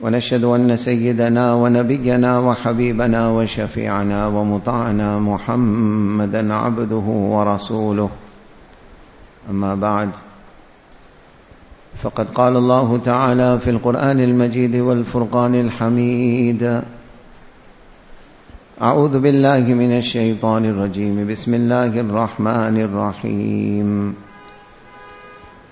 ونشهد أن سيدنا ونبينا وحبيبنا وشفيعنا ومطعنا محمدا عبده ورسوله. أما بعد فقد قال الله تعالى في القرآن المجيد والفرقان الحميد أعوذ بالله من الشيطان الرجيم. بسم الله الرحمن الرحيم.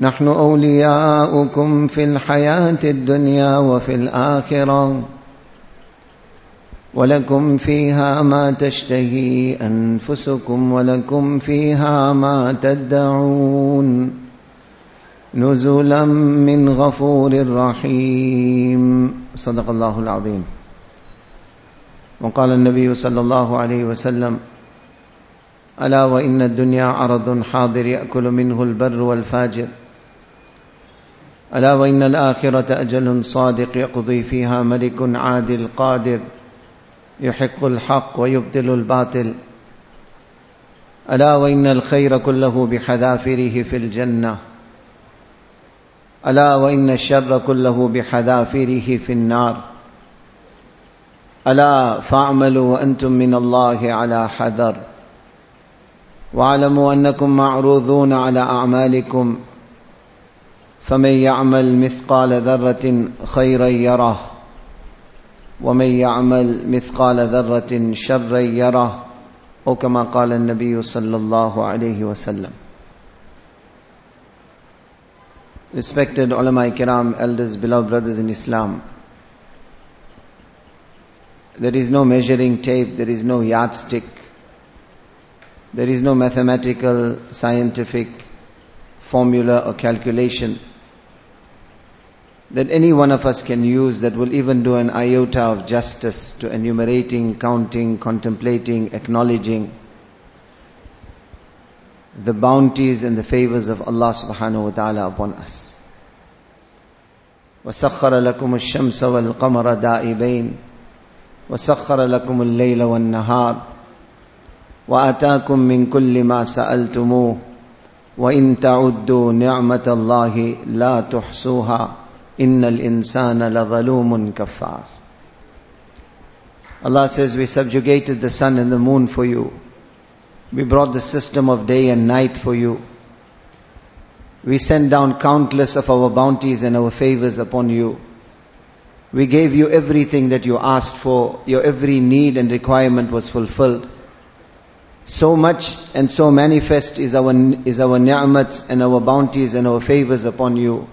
نحن أولياؤكم في الحياة الدنيا وفي الآخرة. ولكم فيها ما تشتهي أنفسكم ولكم فيها ما تدعون. نزلا من غفور رحيم. صدق الله العظيم. وقال النبي صلى الله عليه وسلم ألا وإن الدنيا عرض حاضر يأكل منه البر والفاجر ألا وإن الآخرة أجل صادق يقضي فيها ملك عادل قادر يحق الحق ويبطل الباطل. ألا وإن الخير كله بحذافره في الجنة. ألا وإن الشر كله بحذافره في النار. ألا فاعملوا وأنتم من الله على حذر. واعلموا أنكم معروضون على أعمالكم. فمن يعمل مثقال ذره خيرا يره ومن يعمل مثقال ذره شرا يره أو كما قال النبي صلى الله عليه وسلم Respected ulama kiram, elders, beloved brothers in Islam. There is no measuring tape, there is no yardstick, there is no mathematical, scientific formula or calculation that any one of us can use that will even do an iota of justice to enumerating, counting, contemplating, acknowledging the bounties and the favors of Allah subhanahu wa ta'ala upon us. وسخر لكم الشمس والقمر دائبين وسخر لكم الليل والنهار واتاكم من كل ما سالتموه وان تعدوا نعمه الله لا تحصوها ان الانسان لظلوم كفار Allah says we subjugated the sun and the moon for you we brought the system of day and night for you. We sent down countless of our bounties and our favors upon you. We gave you everything that you asked for. Your every need and requirement was fulfilled. So much and so manifest is our, is our ni'mats and our bounties and our favors upon you.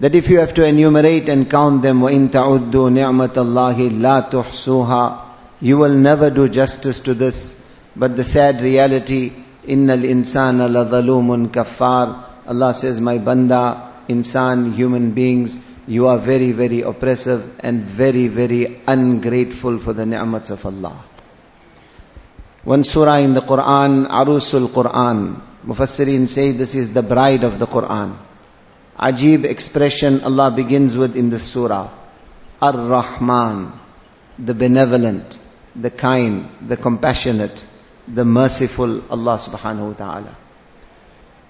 That if you have to enumerate and count them, وَإِن تَعُدُّوا نِعْمَةَ اللَّهِ لَا تُحْصُوهَا You will never do justice to this. But the sad reality, innal insana la zalumun kaffar. Allah says, my banda, insan, human beings, you are very, very oppressive and very, very ungrateful for the ni'mats of Allah. One surah in the Quran, Arusul Quran. Mufassirin say this is the bride of the Quran. Ajib expression Allah begins with in this surah. Ar-Rahman, the benevolent, the kind, the compassionate the merciful Allah subhanahu wa ta'ala.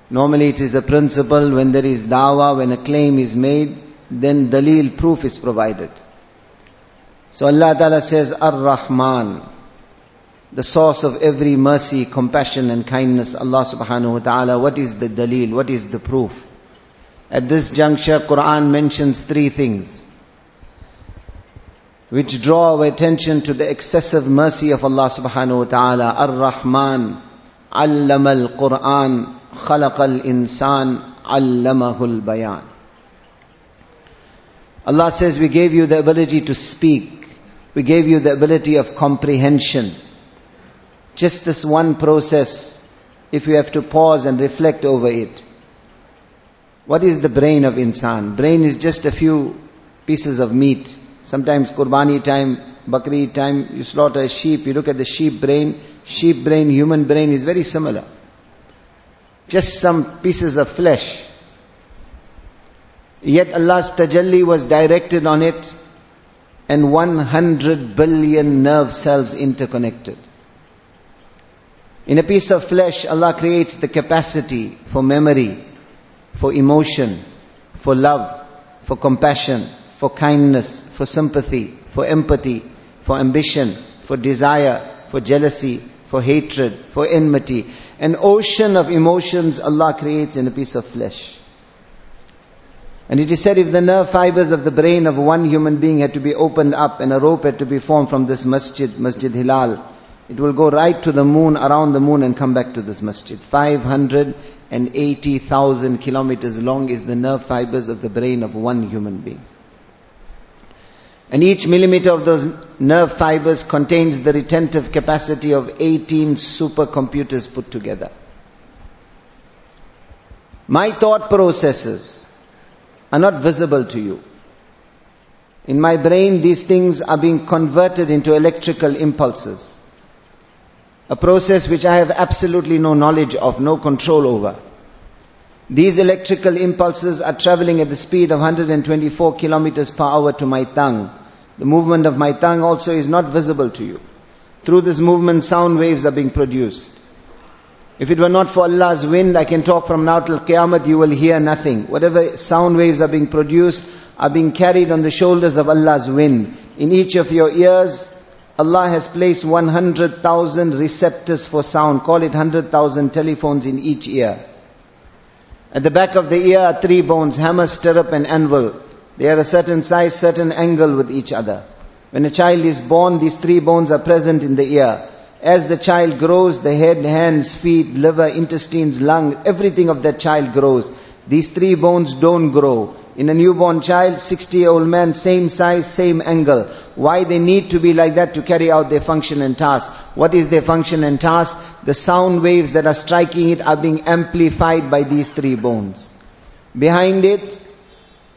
Normally it is a principle when there is dawah, when a claim is made, then dalil proof is provided. So Allah ta'ala says, Ar-Rahman, the source of every mercy, compassion and kindness, Allah subhanahu wa ta'ala, what is the dalil, what is the proof? At this juncture, Quran mentions three things which draw our attention to the excessive mercy of Allah subhanahu wa ta'ala. Ar-Rahman, Allama al-Quran, Khalaq al-Insan, Allamahul al-Bayan. Allah says, we gave you the ability to speak. We gave you the ability of comprehension. Just this one process, if you have to pause and reflect over it, what is the brain of insan? Brain is just a few pieces of meat. Sometimes kurbani time, bakri time, you slaughter a sheep, you look at the sheep brain, sheep brain, human brain is very similar. Just some pieces of flesh. Yet Allah's tajalli was directed on it and 100 billion nerve cells interconnected. In a piece of flesh, Allah creates the capacity for memory, for emotion, for love, for compassion, for kindness, for sympathy, for empathy, for ambition, for desire, for jealousy, for hatred, for enmity. An ocean of emotions Allah creates in a piece of flesh. And it is said if the nerve fibers of the brain of one human being had to be opened up and a rope had to be formed from this masjid, Masjid Hilal, it will go right to the moon, around the moon and come back to this masjid. 580,000 kilometers long is the nerve fibers of the brain of one human being. And each millimeter of those nerve fibers contains the retentive capacity of 18 supercomputers put together. My thought processes, are not visible to you. In my brain, these things are being converted into electrical impulses. A process which I have absolutely no knowledge of, no control over. These electrical impulses are traveling at the speed of 124 kilometers per hour to my tongue. The movement of my tongue also is not visible to you. Through this movement, sound waves are being produced. If it were not for Allah's wind, I can talk from now till Qiyamah, you will hear nothing. Whatever sound waves are being produced are being carried on the shoulders of Allah's wind. In each of your ears, Allah has placed 100,000 receptors for sound. Call it 100,000 telephones in each ear. At the back of the ear are three bones, hammer, stirrup and anvil. They are a certain size, certain angle with each other. When a child is born, these three bones are present in the ear. As the child grows, the head, hands, feet, liver, intestines, lung, everything of that child grows. These three bones don't grow. In a newborn child, 60 year old man, same size, same angle. Why they need to be like that to carry out their function and task? What is their function and task? The sound waves that are striking it are being amplified by these three bones. Behind it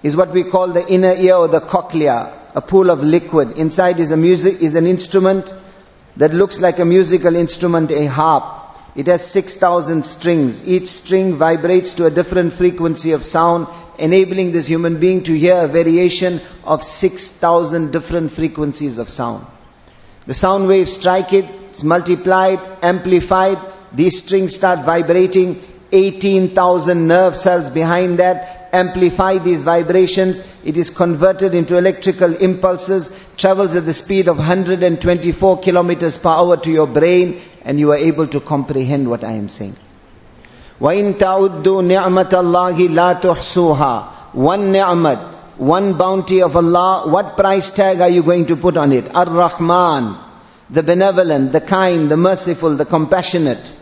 is what we call the inner ear or the cochlea, a pool of liquid. Inside is a music, is an instrument that looks like a musical instrument, a harp. It has 6,000 strings. Each string vibrates to a different frequency of sound, enabling this human being to hear a variation of 6,000 different frequencies of sound. The sound waves strike it, it's multiplied, amplified, these strings start vibrating, 18,000 nerve cells behind that amplify these vibrations. It is converted into electrical impulses, travels at the speed of 124 kilometers per hour to your brain, and you are able to comprehend what I am saying. وَإِن تَعُدُّوا نِعْمَةَ اللَّهِ لَا تُحْصُوهَا One ni'mat, one bounty of Allah, what price tag are you going to put on it? Ar-Rahman, the benevolent, the kind, the merciful, the compassionate.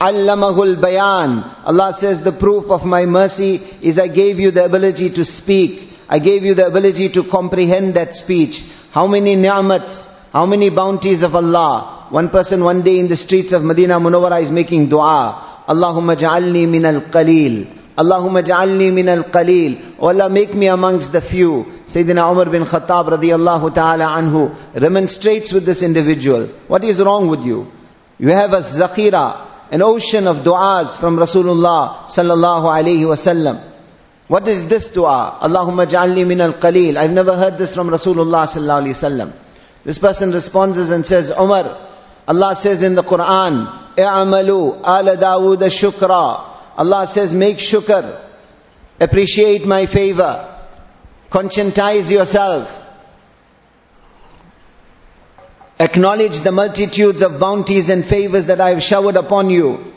Allamahul bayan. Allah says the proof of my mercy is I gave you the ability to speak. I gave you the ability to comprehend that speech. How many ni'mats, how many bounties of Allah. One person one day in the streets of Medina Munawwara is making dua. Allahumma ja'alni min al-qalil. Allahumma ja'alni min al-qalil. Oh Allah, make me amongst the few. Sayyidina Umar bin Khattab radiyallahu ta'ala anhu remonstrates with this individual. What is wrong with you? You have a zakhira, an ocean of du'as from Rasulullah sallallahu alayhi wasallam. What is this dua? Allahumma ja'alni min al-qalil. I've never heard this from Rasulullah sallallahu alayhi wasallam. This person responds and says, Umar, Allah says in the Quran, i'amalu ala Dawood shukra. Allah says, make shukr. Appreciate my favor. Conscientize yourself. Acknowledge the multitudes of bounties and favors that I have showered upon you.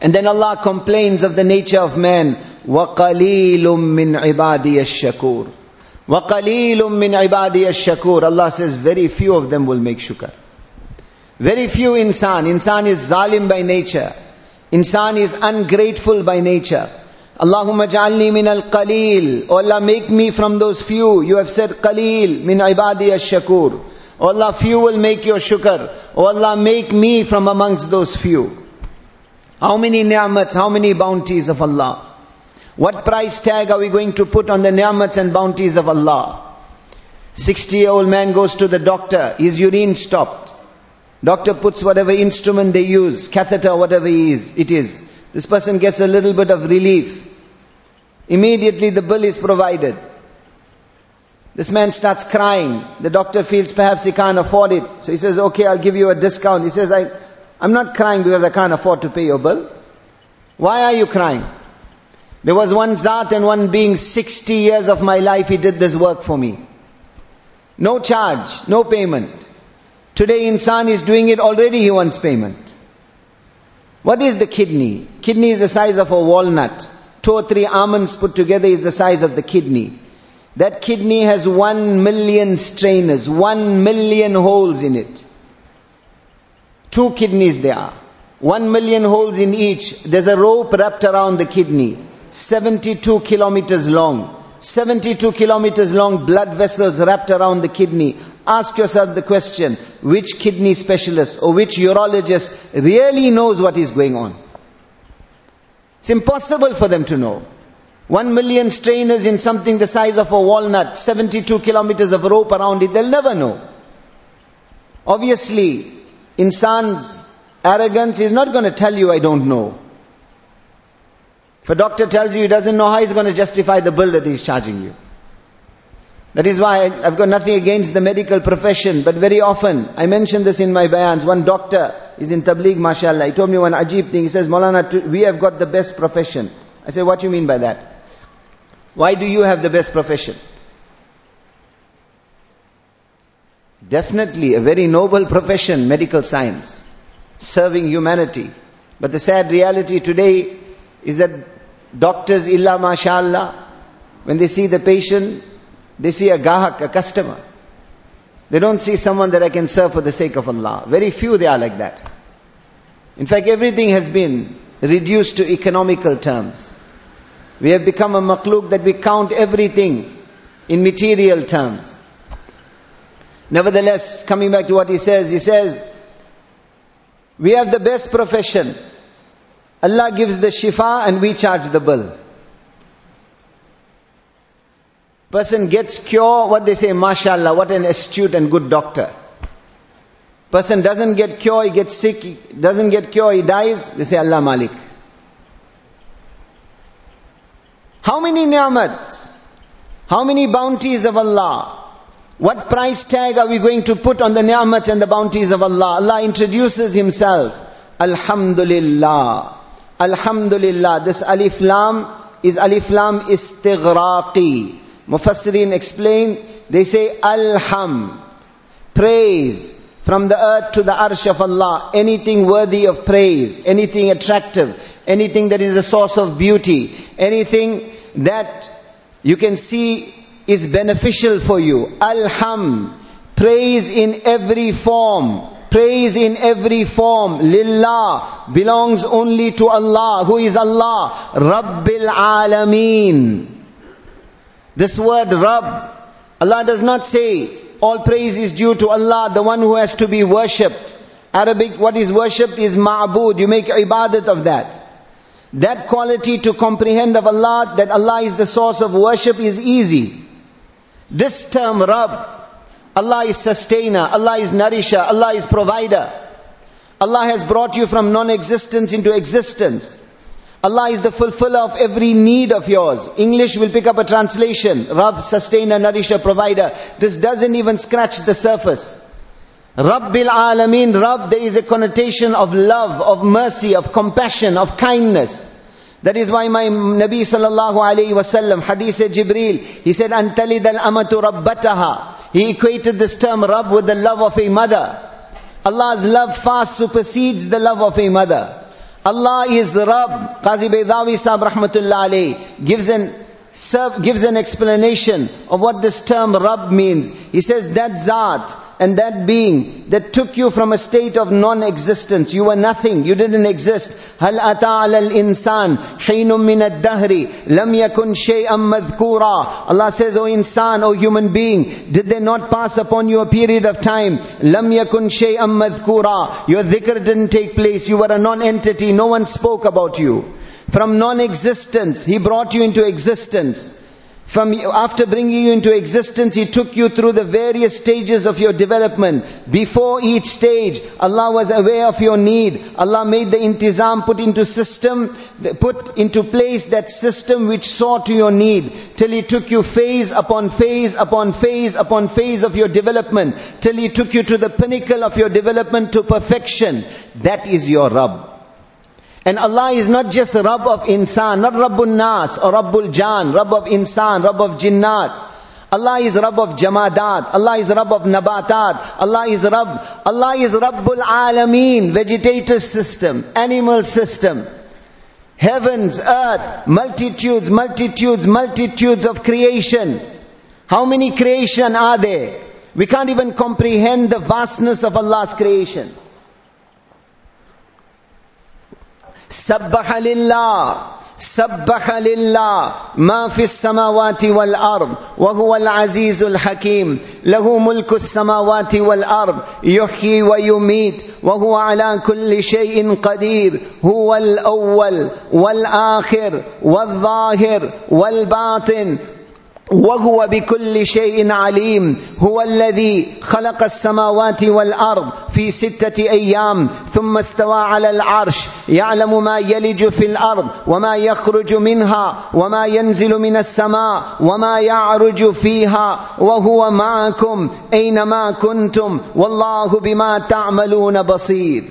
And then Allah complains of the nature of man. وَقَلِيلٌ مِّنْ عِبَادِيَ الشَّكُورِ وَقَلِيلٌ مِّنْ عِبَادِيَ الشَّكُورِ Allah says very few of them will make shukr. Very few insan. Insan is zalim by nature. Insan is ungrateful by nature. Allahumma ja'alni min al-qalil. Oh Allah, make me from those few. You have said qalil min ibadi ash-shakur. Oh Allah, few will make your shukr. Oh Allah, make me from amongst those few. How many ni'mats, how many bounties of Allah? What price tag are we going to put on the ni'mats and bounties of Allah? 60 year old man goes to the doctor, his urine stopped. Doctor puts whatever instrument they use, catheter, whatever it is. This person gets a little bit of relief. Immediately the bill is provided. This man starts crying. The doctor feels perhaps he can't afford it. So he says, okay, I'll give you a discount. He says, I, I'm not crying because I can't afford to pay your bill. Why are you crying? There was one Zat and one being 60 years of my life, he did this work for me. No charge, no payment. Today insan is doing it already, he wants payment. What is the kidney? Kidney is the size of a walnut. Two or three almonds put together is the size of the kidney. That kidney has one million strainers, one million holes in it. Two kidneys there are. One million holes in each. There's a rope wrapped around the kidney. 72 kilometers long. 72 kilometers long blood vessels wrapped around the kidney. Ask yourself the question, which kidney specialist or which urologist really knows what is going on? It's impossible for them to know. One million strainers in something the size of a walnut, 72 kilometers of rope around it, they'll never know. Obviously, insan's arrogance is not going to tell you I don't know. If a doctor tells you he doesn't know how he's going to justify the bill that he's charging you. That is why I've got nothing against the medical profession, but very often, I mention this in my bayans, one doctor is in Tabligh, mashallah, he told me one ajib thing, he says, Maulana, we have got the best profession. I said, what do you mean by that? Why do you have the best profession? Definitely a very noble profession, medical science, serving humanity. But the sad reality today is that doctors, illa mashallah, when they see the patient, they see a gahak, a customer. They don't see someone that I can serve for the sake of Allah. Very few they are like that. In fact, everything has been reduced to economical terms. We have become a makhluk that we count everything in material terms. Nevertheless, coming back to what he says, he says, we have the best profession. Allah gives the shifa and we charge the bill. Person gets cure, what they say, mashallah, what an astute and good doctor. Person doesn't get cure, he gets sick, doesn't get cure, he dies, they say Allah Malik. How many ni'mats? How many bounties of Allah? What price tag are we going to put on the ni'mats and the bounties of Allah? Allah introduces Himself. Alhamdulillah. Alhamdulillah. This alif lam is alif lam istighraqi. Mufassirin explain, they say alham. Praise. From the earth to the arsh of Allah. Anything worthy of praise. Anything attractive. Anything that is a source of beauty. Anything that you can see is beneficial for you. Alham. Praise in every form. Praise in every form. Lillah. Belongs only to Allah. Who is Allah? Rabbil Alameen. This word Rabb, Allah does not say all praise is due to Allah, the one who has to be worshipped. Arabic, what is worshipped is ma'bud. You make ibadat of that. That quality to comprehend of Allah, that Allah is the source of worship is easy. This term Rabb, Allah is sustainer, Allah is nourisher, Allah is provider. Allah has brought you from non-existence into existence. Allah is the fulfiller of every need of yours. English will pick up a translation. Rabb, sustainer, nourisher, provider. This doesn't even scratch the surface. Rabbil Alameen, Rabb, there is a connotation of love, of mercy, of compassion, of kindness. That is why my Nabi sallallahu alayhi wasallam, hadith Jibreel, he said, Antalid al-amatu rabbataha. He equated this term Rabb with the love of a mother. Allah's love far supersedes the love of a mother. Allah is Rabb. Qazi Baydawi Sahib rahmatullah alayhi gives an gives an explanation of what this term Rabb means. He says that Zat and that being that took you from a state of non-existence. You were nothing. You didn't exist. هل أتى على الإنسان حين من الدهر لم يكن شيئا مذكورا. Allah says, O insan, O human being, did they not pass upon you a period of time? لم يكن شيئا مذكورا. Your dhikr didn't take place. You were a non-entity. No one spoke about you. From non-existence, He brought you into existence. From after bringing you into existence, He took you through the various stages of your development. Before each stage, Allah was aware of your need. Allah made the intizam, put into system, put into place that system which saw to your need. Till He took you phase upon phase upon phase upon phase of your development. Till He took you to the pinnacle of your development to perfection. That is your Rabb. And Allah is not just Rabb of insan, not Rabbul Nas or Rabbul Jan, Rabb of insan, Rabb of jinnat. Allah is Rabb of jamadat. Allah is Rabb of nabatat. Allah is Rabb. Allah is Rabbul Alameen, vegetative system, animal system. Heavens, earth, multitudes, multitudes, multitudes of creation. How many creation are there? We can't even comprehend the vastness of Allah's creation. سبح لله سبح لله ما في السماوات والأرض وهو العزيز الحكيم. له ملك السماوات والأرض يحيي ويميت وهو على كل شيء قدير. هو الأول والآخر والظاهر والباطن. وهو بكل شيء عليم هو الذي خلق السماوات والأرض في ستة أيام ثم استوى على العرش يعلم ما يلج في الأرض وما يخرج منها وما ينزل من السماء وما يعرج فيها وهو معكم أينما كنتم والله بما تعملون بصير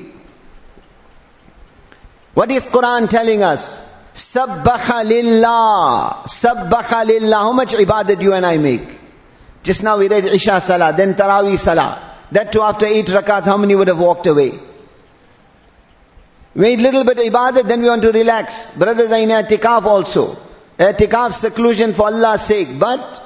What is Quran telling us? Sabbaha lillah. How much ibadat you and I make? Just now we read Isha Salah, then Taraweeh Salah. That too after eight rakats, how many would have walked away? We made little bit ibadat, then we want to relax. Brothers are in i'tikaf also. I'tikaf seclusion for Allah's sake. But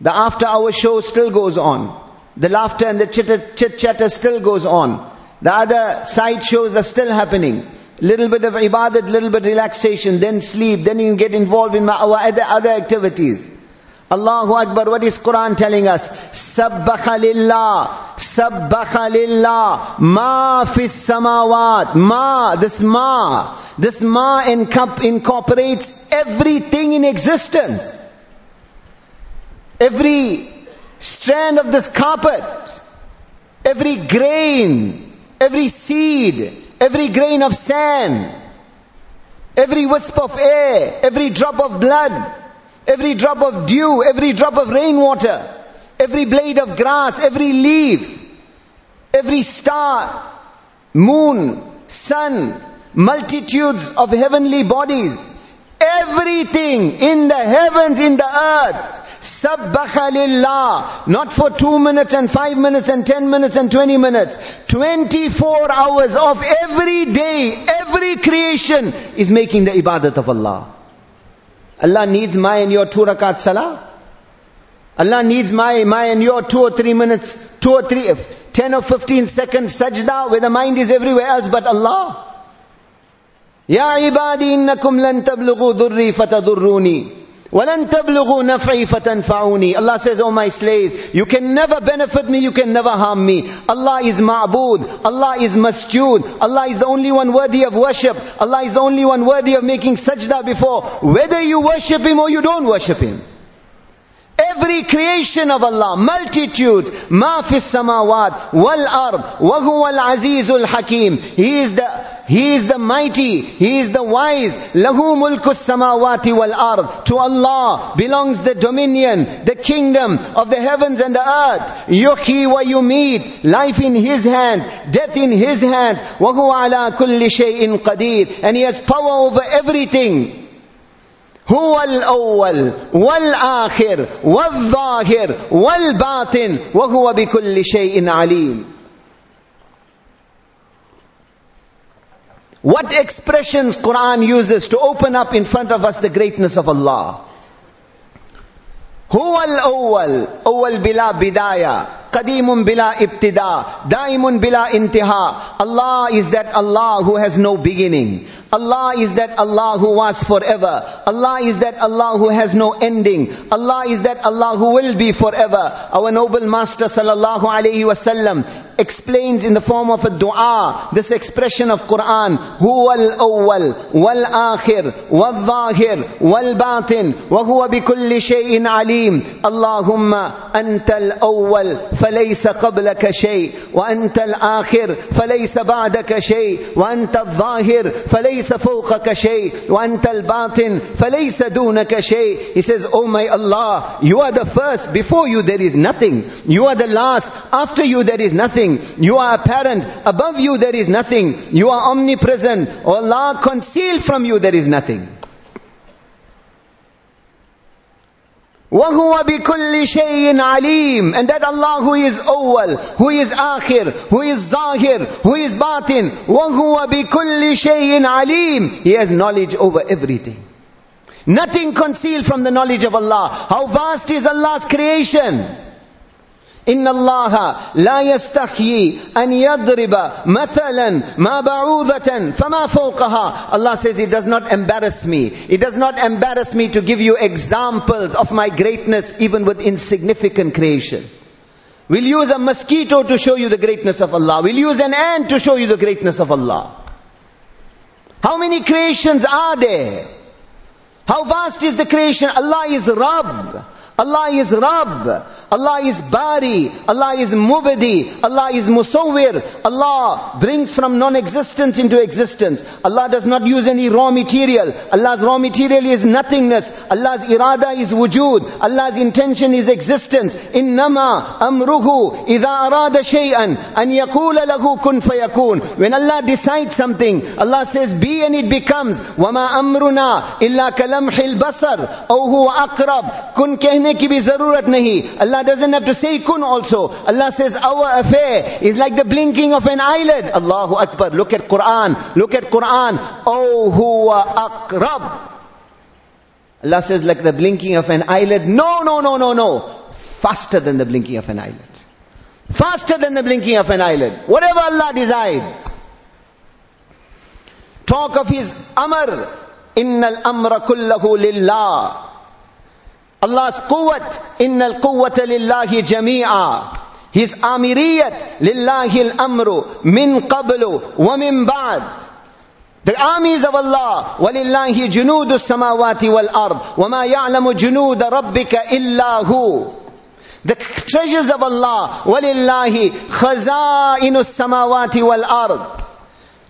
the after hour show still goes on. The laughter and the chit chatter still goes on. The other side shows are still happening. Little bit of ibadat, little bit relaxation, then sleep, then you get involved in our other, other activities. Allahu Akbar, what is Quran telling us? Sabbaha lillah, sabbaha lillah, ma fis samawat, ma, this ma, this ma incorporates everything in existence. Every strand of this carpet, every grain, every seed, every grain of sand, every wisp of air, every drop of blood, every drop of dew, every drop of rainwater, every blade of grass, every leaf, every star, moon, sun, multitudes of heavenly bodies, everything in the heavens, in the earth, Sabbaha lillah. Not for two minutes and five minutes and ten minutes and twenty minutes. Twenty-four hours of every day, every creation is making the ibadat of Allah. Allah needs my and your two rakat salah. Allah needs my, my and your two or three minutes, two or three, ten or fifteen seconds sajda where the mind is everywhere else but Allah. Ya ibadi innakum lan tablughu durri fatadurruni. وَلَن تَبْلُغُوا نَفْعِي فَتَنْفَعُونِي Allah says, Oh my slaves, you can never benefit me, you can never harm me. Allah is ma'bud, Allah is masjud, Allah is the only one worthy of worship, Allah is the only one worthy of making sajda before, whether you worship Him or you don't worship Him. Every creation of Allah, multitudes, ma fi samawat wal ard, wa huwa al azizul hakim. He is the he is the mighty, He is the wise. Lahu mulku samawati wal ard. To Allah belongs the dominion, the kingdom of the heavens and the earth. Yuhi wa yumit. Life in His hands, death in His hands. Wa huwa ala kulli shay'in qadir. And He has power over everything. هو الأول والآخر والظاهر والباطن وهو بكل شيء عليم What expressions Quran uses to open up in front of us the greatness of Allah. هو الأول أول بلا بداية قديم بلا ابتداء دائم بلا انتهاء Allah is that Allah who has no beginning Allah is that Allah who was forever. Allah is that Allah who has no ending. Allah is that Allah who will be forever. Our noble Master sallallahu alaihi wasallam explains in the form of a dua this expression of Quran هو الأول والآخر والظاهر والباطن وهو بكل شيء عليم اللهم أنت الأول فليس قبلك شيء وأنت الآخر فليس بعدك شيء وأنت الظاهر فليس فوقك شيء وأنت الباطن فليس دونك شيء He says, Oh my Allah, you are the first, before you there is nothing. You are the last, after you there is nothing nothing. You are apparent. Above you there is nothing. You are omnipresent. O Allah, concealed from you there is nothing. وَهُوَ بِكُلِّ شَيْءٍ عَلِيمٌ And that Allah who is awwal, who is akhir, who is zahir, who is batin, وَهُوَ بِكُلِّ شَيْءٍ عَلِيمٌ He has knowledge over everything. Nothing concealed from the knowledge of Allah. How vast is Allah's creation. إن الله لا يستحيي أن يضرب مثلا ما بعوضة فما فوقها Allah says it does not embarrass me it does not embarrass me to give you examples of my greatness even with insignificant creation We'll use a mosquito to show you the greatness of Allah. We'll use an ant to show you the greatness of Allah. How many creations are there? How vast is the creation? Allah is Rabb. Allah is Rabb. Allah is Bari. Allah is Mubadi. Allah is Musawwir. Allah brings from non-existence into existence. Allah does not use any raw material. Allah's raw material is nothingness. Allah's irada is wujud. Allah's intention is existence. Innama amruhu idha arada shay'an an yaqula lahu kun fayakun. When Allah decides something, Allah says be and it becomes. Wama amruna illa kalamhil basar. Aw huwa aqrab. Kun kehne कहने की भी जरूरत नहीं Allah doesn't have to say kun also Allah says our affair is like the blinking of an eyelid Allahu Akbar look at Quran look at Quran oh huwa aqrab Allah says like the blinking of an eyelid no no no no no faster than the blinking of an eyelid faster than the blinking of an eyelid whatever Allah decides talk of his amr innal amra kullahu lillah Allah's quwwat, inna al-quwwata lillahi jami'a. His amiriyat, lillahi al-amru, min qablu, wa min ba'd. The armies of Allah, وَلِلَّهِ جُنُودُ السَّمَاوَاتِ وَالْأَرْضِ وَمَا يَعْلَمُ جُنُودَ رَبِّكَ إِلَّا هُ The treasures of Allah, وَلِلَّهِ خَزَائِنُ السَّمَاوَاتِ وَالْأَرْضِ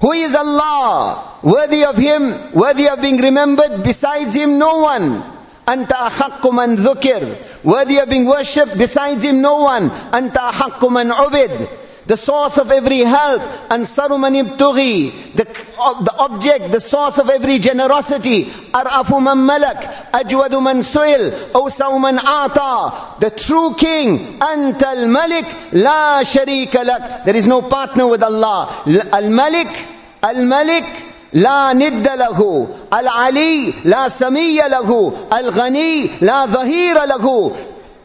Who is Allah? Worthy of Him, worthy of being remembered, besides Him no one. Anta ahakku man dhukir. Worthy of being worshipped besides him no one. Anta ahakku man ubid. The source of every help. Ansaru man ibtughi. The, the object, the source of every generosity. Ar'afu man malak. Ajwadu man suil. Awsa'u man ata. The true king. Anta al-malik. La sharika lak. There is no partner with Allah. Al-malik. Al-malik. لا ند له. العلي لا سمي له. الغني لا ظهير له.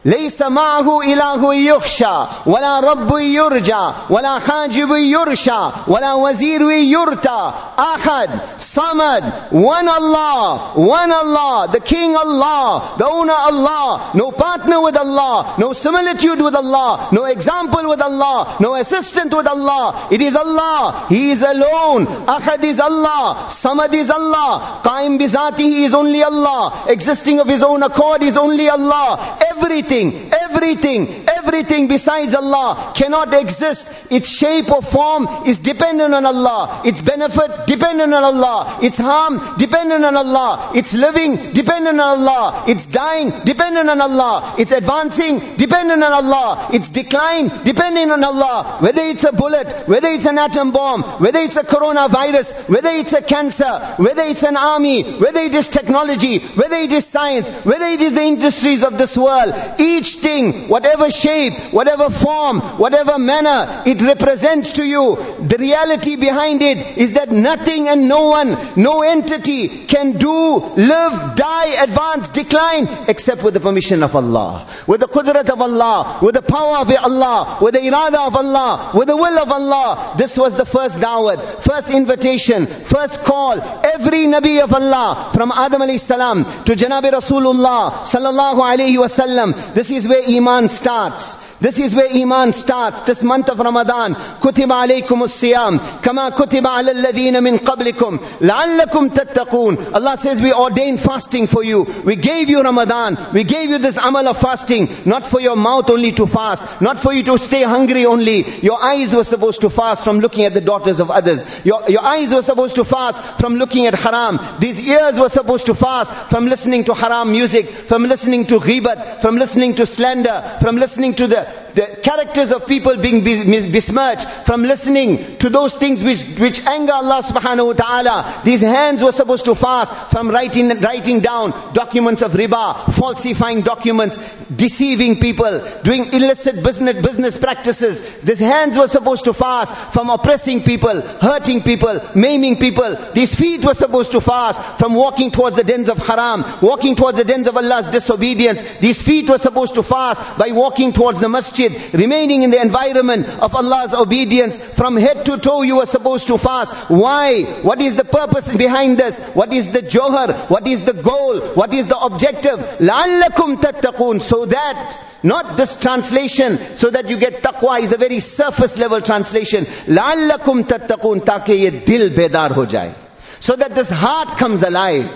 ليس معه إله يخشى ولا رب يرجى ولا حاجب يرشى ولا وزير يرتى أحد صمد one Allah one Allah the King Allah the owner Allah no partner with Allah no similitude with Allah no example with Allah no assistant with Allah it is Allah He is alone Ahad is Allah Samad is Allah Qaim bizatihi is only Allah existing of His own accord is only Allah everything everything, everything, everything besides Allah cannot exist. Its shape or form is dependent on Allah. Its benefit dependent on Allah. Its harm dependent on Allah. Its living dependent on Allah. Its dying dependent on Allah. Its advancing dependent on Allah. Its decline depending on Allah. Whether it's a bullet, whether it's an atom bomb, whether it's a coronavirus, whether it's a cancer, whether it's an army, whether it is technology, whether it is science, whether it is the industries of this world, each thing, whatever shape whatever form, whatever manner it represents to you, the reality behind it is that nothing and no one, no entity can do, live, die, advance, decline, except with the permission of Allah. With the qudrat of Allah, with the power of Allah, with the irada of Allah, with the will of Allah. This was the first da'wat, first invitation, first call. Every Nabi of Allah, from Adam alayhi salam to Janabi Rasulullah sallallahu alayhi wasallam, this is where Iman starts. This is where Iman starts. This month of Ramadan. كتب عليكم الصيام كما كتب على الذين من قبلكم لعلكم تتقون. Allah says we ordained fasting for you. We gave you Ramadan. We gave you this amal of fasting. Not for your mouth only to fast. Not for you to stay hungry only. Your eyes were supposed to fast from looking at the daughters of others. Your, your eyes were supposed to fast from looking at haram. These ears were supposed to fast from listening to haram music, from listening to ghibat, from listening to slander, from listening to the the characters of people being besmirched, from listening to those things which, which anger Allah subhanahu wa ta'ala. These hands were supposed to fast from writing, writing down documents of riba, falsifying documents, deceiving people, doing illicit business, business practices. These hands were supposed to fast from oppressing people, hurting people, maiming people. These feet were supposed to fast from walking towards the dens of haram, walking towards the dens of Allah's disobedience. These feet were supposed to fast by walking towards the masjid, remaining in the environment of Allah's obedience. From head to toe you are supposed to fast. Why? What is the purpose behind this? What is the johar? What is the goal? What is the objective? لَعَلَّكُمْ تَتَّقُونَ So that, not this translation, so that you get taqwa is a very surface level translation. لَعَلَّكُمْ تَتَّقُونَ تاکہ یہ دل ہو جائے so that this heart comes alive.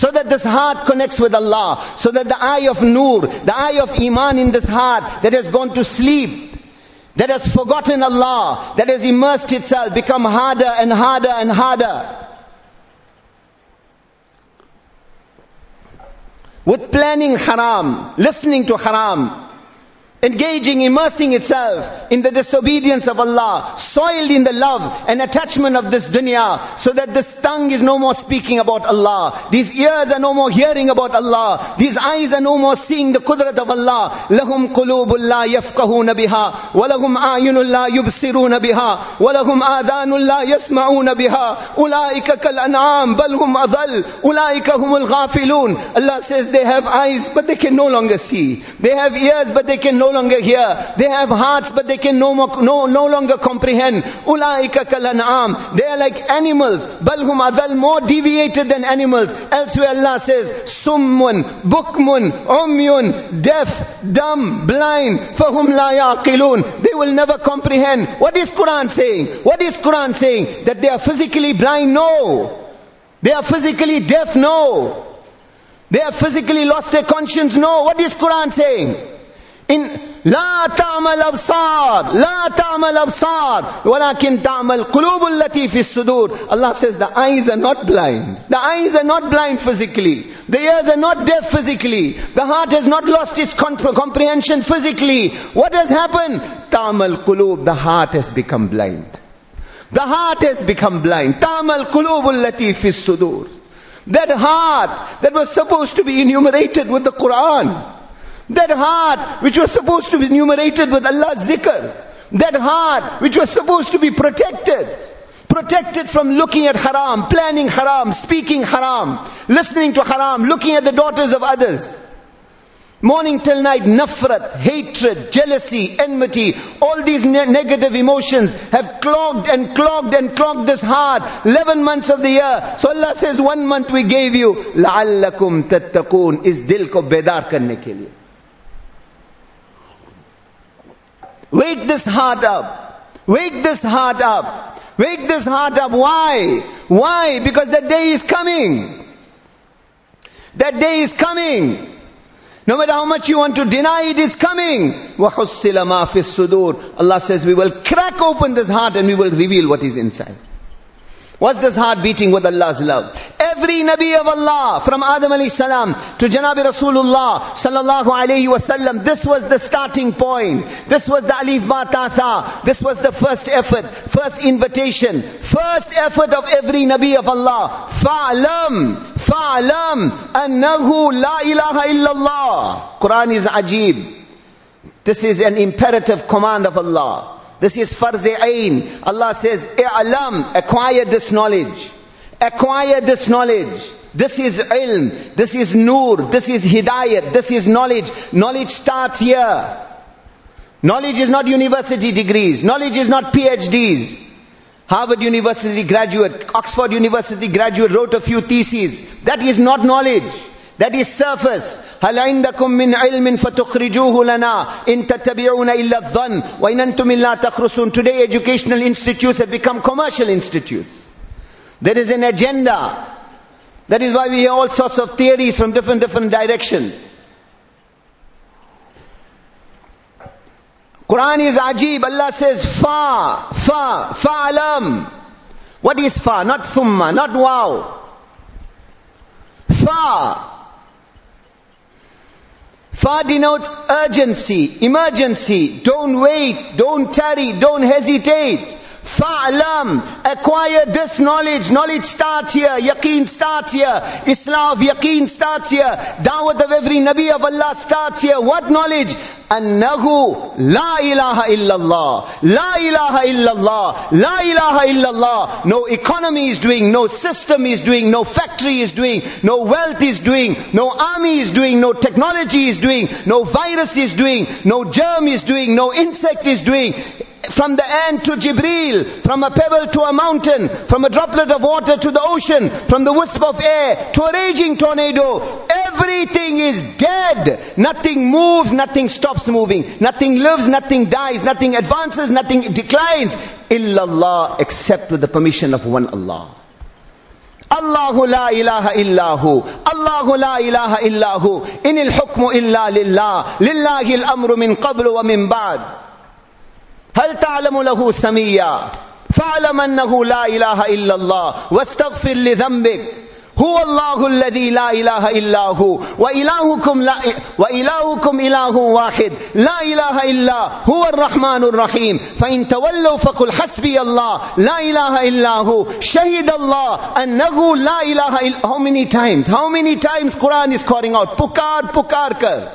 So that this heart connects with Allah. So that the eye of nur, the eye of iman in this heart that has gone to sleep, that has forgotten Allah, that has immersed itself, become harder and harder and harder. With planning haram, listening to haram, engaging, immersing itself in the disobedience of Allah, soiled in the love and attachment of this dunya, so that this tongue is no more speaking about Allah, these ears are no more hearing about Allah, these eyes are no more seeing the qudrat of Allah. لَهُمْ قُلُوبٌ لَا يَفْقَهُونَ بِهَا وَلَهُمْ أَعْيُنٌ لَا يُبْصِرُونَ بِهَا وَلَهُمْ آذَانٌ لَا يَسْمَعُونَ بِهَا أُولَٰئِكَ كَالْأَنْعَامِ بَلْ هُمْ أَضَلُّ أُولَٰئِكَ هُمُ الْغَافِلُونَ Allah says they have eyes but they can no longer see. They have ears but they can no longer hear. They have hearts, but they can no, more, no, no longer comprehend. Ulaika kalan'am. They are like animals. Balhum adal, more deviated than animals. Elsewhere Allah says, summun, bukmun, umyun, deaf, dumb, blind, fahum la yaqilun. They will never comprehend. What is Quran saying? What is Quran saying? That they are physically blind? No. They are physically deaf? No. They have physically lost their conscience? No. What is Quran saying? إن لا تعمل أبصار لا تعمل أبصار ولكن تعمل قلوب التي في الصدور Allah says the eyes are not blind the eyes are not blind physically the ears are not deaf physically the heart has not lost its comprehension physically what has happened تعمل قلوب the heart has become blind the heart has become blind تعمل قلوب التي في الصدور that heart that was supposed to be enumerated with the Quran that heart which was supposed to be enumerated with Allah's zikr. That heart which was supposed to be protected. Protected from looking at haram, planning haram, speaking haram, listening to haram, looking at the daughters of others. Morning till night, nafrat, hatred, jealousy, enmity, all these ne- negative emotions have clogged and clogged and clogged this heart. 11 months of the year. So Allah says, one month we gave you, لَعَلَّكُمْ تَتَّقُونَ is dil ko bedar karne ke liye. Wake this heart up. Wake this heart up. Wake this heart up. Why? Why? Because that day is coming. That day is coming. No matter how much you want to deny it, it's coming. وَحُصِّلَ مَا فِي الصُّدُورِ Allah says we will crack open this heart and we will reveal what is inside. What's this heart beating with Allah's love? Every Nabi of Allah, from Adam alayhi salam to Janabi Rasulullah sallallahu alayhi wasallam, this was the starting point. This was the alif ba ta. This was the first effort, first invitation, first effort of every Nabi of Allah. Fa'lam, fa'lam, annahu la ilaha illallah. Quran is ajib. This is an imperative command of Allah. This is farz ain. Allah says, i'lam, acquire this knowledge. Acquire this knowledge. This is ilm. This is nur. This is hidayat. This is knowledge. Knowledge starts here. Knowledge is not university degrees. Knowledge is not PhDs. Harvard University graduate, Oxford University graduate wrote a few theses. That is not knowledge. That is surface. هل عندكم من علم فتخرجوه لنا إن تتبعون إلا الظن وإن أنتم إلا تخرسون Today educational institutes have become commercial institutes. There is an agenda. That is why we hear all sorts of theories from different, different directions. Quran is ajib. Allah says fa, fa, fa'alam. What is fa? Not thumma, not waw. Fa. Fa denotes urgency, emergency. Don't wait, don't tarry, don't hesitate. Fa'lam, acquire this knowledge. Knowledge starts here. Yaqeen starts here. Islam of yaqeen starts here. Dawat of every Nabi of Allah starts here. What knowledge? Annahu la ilaha illallah. La ilaha illallah. La ilaha illallah. No economy is doing, no system is doing, no factory is doing, no wealth is doing, no army is doing, no technology is doing, no virus is doing, no germ is doing, no insect is doing from the ant to Jibril, from a pebble to a mountain, from a droplet of water to the ocean, from the wisp of air to a raging tornado. Everything is dead. Nothing moves, nothing stops moving. Nothing lives, nothing dies, nothing advances, nothing declines. Illallah except with the permission of one Allah. الله لا إله إلا هو الله لا إله إلا هو إن الحكم إلا لله لله الأمر من قبل ومن بعد هل تعلم له سميا فاعلم أنه لا إله إلا الله واستغفر لذنبك هو الله الذي لا إله إلا هو وإلهكم, لا وإلهكم إله واحد لا إله إلا هو الرحمن الرحيم فإن تولوا فقل حسبي الله لا إله إلا هو شهد الله أنه لا إله إلا How many times? How many times Quran is calling out? Pukar, pukar kar.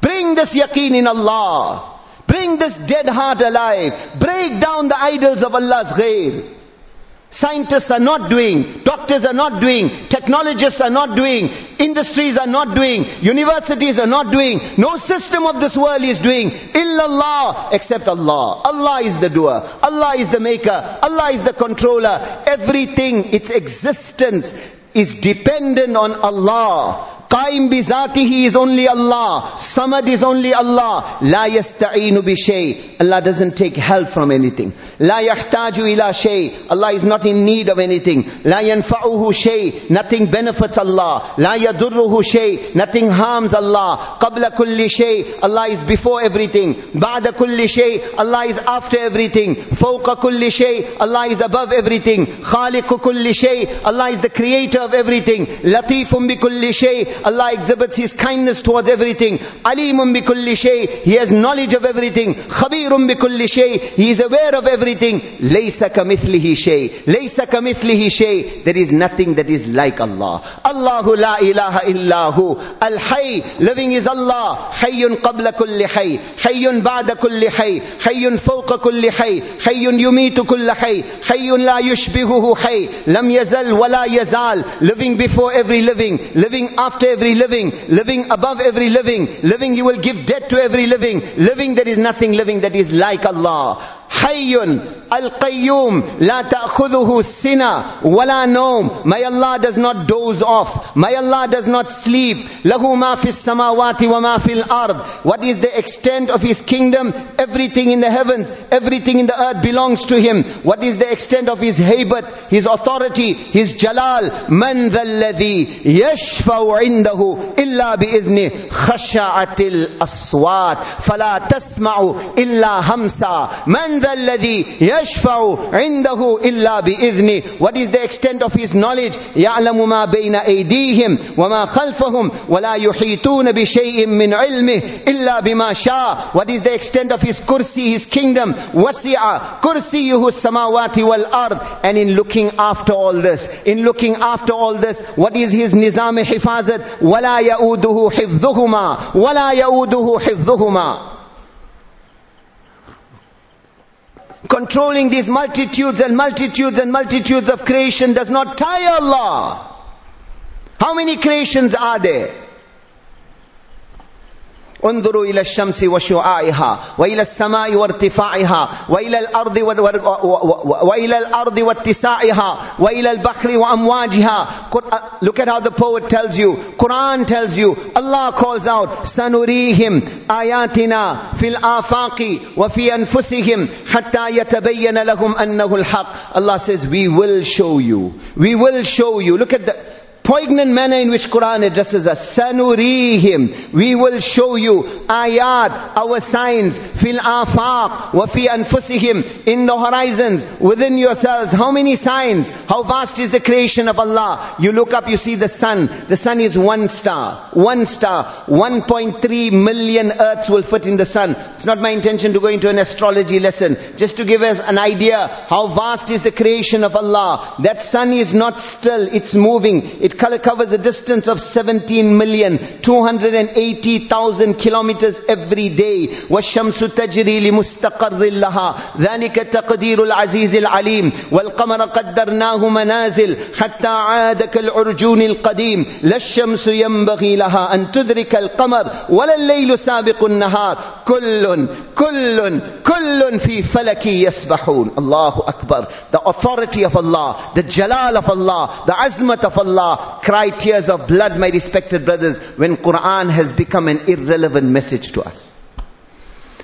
Bring this yaqeen in Allah. Bring this dead heart alive. Break down the idols of Allah's ghair. Scientists are not doing, doctors are not doing, technologists are not doing, industries are not doing, universities are not doing, no system of this world is doing, illallah, except Allah. Allah is the doer, Allah is the maker, Allah is the controller. Everything, its existence is dependent on Allah. Qaim bizatihi is only Allah. Samad is only Allah. La yasta'inu bi shay. Allah doesn't take help from anything. La yahtaju ila shay. Allah is not in need of anything. La yanfa'uhu shay. Nothing benefits Allah. La yadurruhu shay. Nothing harms Allah. Qabla kulli shay. Allah is before everything. Ba'da kulli shay. Allah is after everything. Fawqa kulli shay. Allah is above everything. Khaliqu kulli shay. Allah is the creator of everything. Latifun bi kulli shay. Allah exhibits His kindness towards everything. Alimun bi kulli shay. He has knowledge of everything. Khabirun bi kulli shay. He is aware of everything. Laysa kamithlihi shay. Laysa kamithlihi shay. There is nothing that is like Allah. Allahu la ilaha illahu. Al-Hayy. Living is Allah. Hayyun qabla kulli hayy. Hayyun ba'da kulli hayy. Hayyun fawqa kulli hayy. Hayyun yumitu kulla hayy. Hayyun la yushbihuhu hayy. Lam yazal wa la yazal. Living before every living. Living after every living, living above every living, living you will give death to every living, living there is nothing living that is like Allah. حي Al-Qayyum, La ta'khudhuhu sina, wala nawm. May Allah does not doze off. May Allah does not sleep. Lahu ma fis samawati wa ma fil ard. What is the extent of His kingdom? Everything in the heavens, everything in the earth belongs to Him. What is the extent of His haybat, His authority, His jalal? Man dhalladhi yashfa'u indahu illa bi'idhni khasha'atil aswat. Fala tasma'u illa hamsa. Man dhalladhi yashfa'u يَشْفَعُ عِنْدَهُ إِلَّا بِإِذْنِ What is the extent of His knowledge? يَعْلَمُ مَا بَيْنَ أَيْدِيهِمْ وَمَا خَلْفَهُمْ وَلَا يُحِيطُونَ بِشَيْءٍ مِّنْ عِلْمِهِ إِلَّا بِمَا شَاءَ What is the extent of His kursi, His kingdom? وَسِعَ كُرْسِيُّهُ السَّمَاوَاتِ وَالْأَرْضِ And in looking after all this, in looking after all this, what is His nizam hifazat? وَلَا يَؤُودُهُ حِفْظُهُمَا وَلَا يَؤُودُهُ حِفْظُهُمَا Controlling these multitudes and multitudes and multitudes of creation does not tire Allah. How many creations are there? انظروا إلى الشمس وشعاعها وإلى السماء وارتفاعها وإلى الأرض وإلى الأرض واتساعها وإلى البحر وأمواجها. Look at how the poet tells you. Quran tells you. Allah calls out سنريهم آياتنا في الآفاق وفي أنفسهم حتى يتبين لهم أنه الحق. Allah says we will show you. We will show you. Look at the poignant manner in which Quran addresses us. Sanurihim. We will show you ayat, our signs, fil afaq, wa fi anfusihim, in the horizons, within yourselves. How many signs? How vast is the creation of Allah? You look up, you see the sun. The sun is one star. One star. 1.3 million earths will fit in the sun. It's not my intention to go into an astrology lesson. Just to give us an idea how vast is the creation of Allah. That sun is not still, it's moving. It covers a distance of 17 million, 280,000 kilometers every day. وَالشَّمْسُ تَجْرِي لِمُسْتَقَرٍّ لَهَا ذَلِكَ تَقْدِيرُ الْعَزِيزِ الْعَلِيمِ وَالْقَمَرَ قَدَّرْنَاهُ مَنَازِلْ حَتَّى عَادَ كَالْعُرْجُونِ الْقَدِيمِ لا الشمس ينبغي لها أن تدرك القمر ولا الليل سابق النهار كل كل كل في فلك يسبحون الله أكبر the authority of Allah the jalal of Allah the azmat of Allah cry tears of blood, my respected brothers, when Quran has become an irrelevant message to us.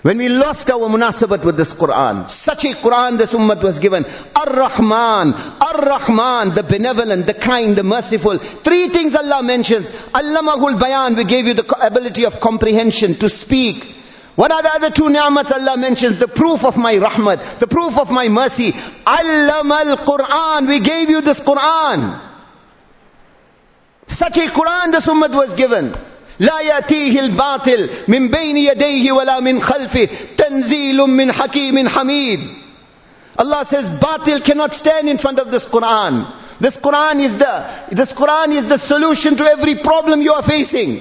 When we lost our munasabat with this Quran, such a Quran this ummah was given. Ar-Rahman, Ar-Rahman, the benevolent, the kind, the merciful. Three things Allah mentions. Allamahul Bayan, we gave you the ability of comprehension, to speak. What are the other two ni'mats Allah mentions? The proof of my rahmat, the proof of my mercy. Allama al-Quran, we gave you this Quran. Such a Quran the Ummah was given. لا يأتيه الباطل من بين يديه ولا من خلفه تنزيل من حكيم حميد Allah says batil cannot stand in front of this Quran. This Quran is the, this Quran is the solution to every problem you are facing.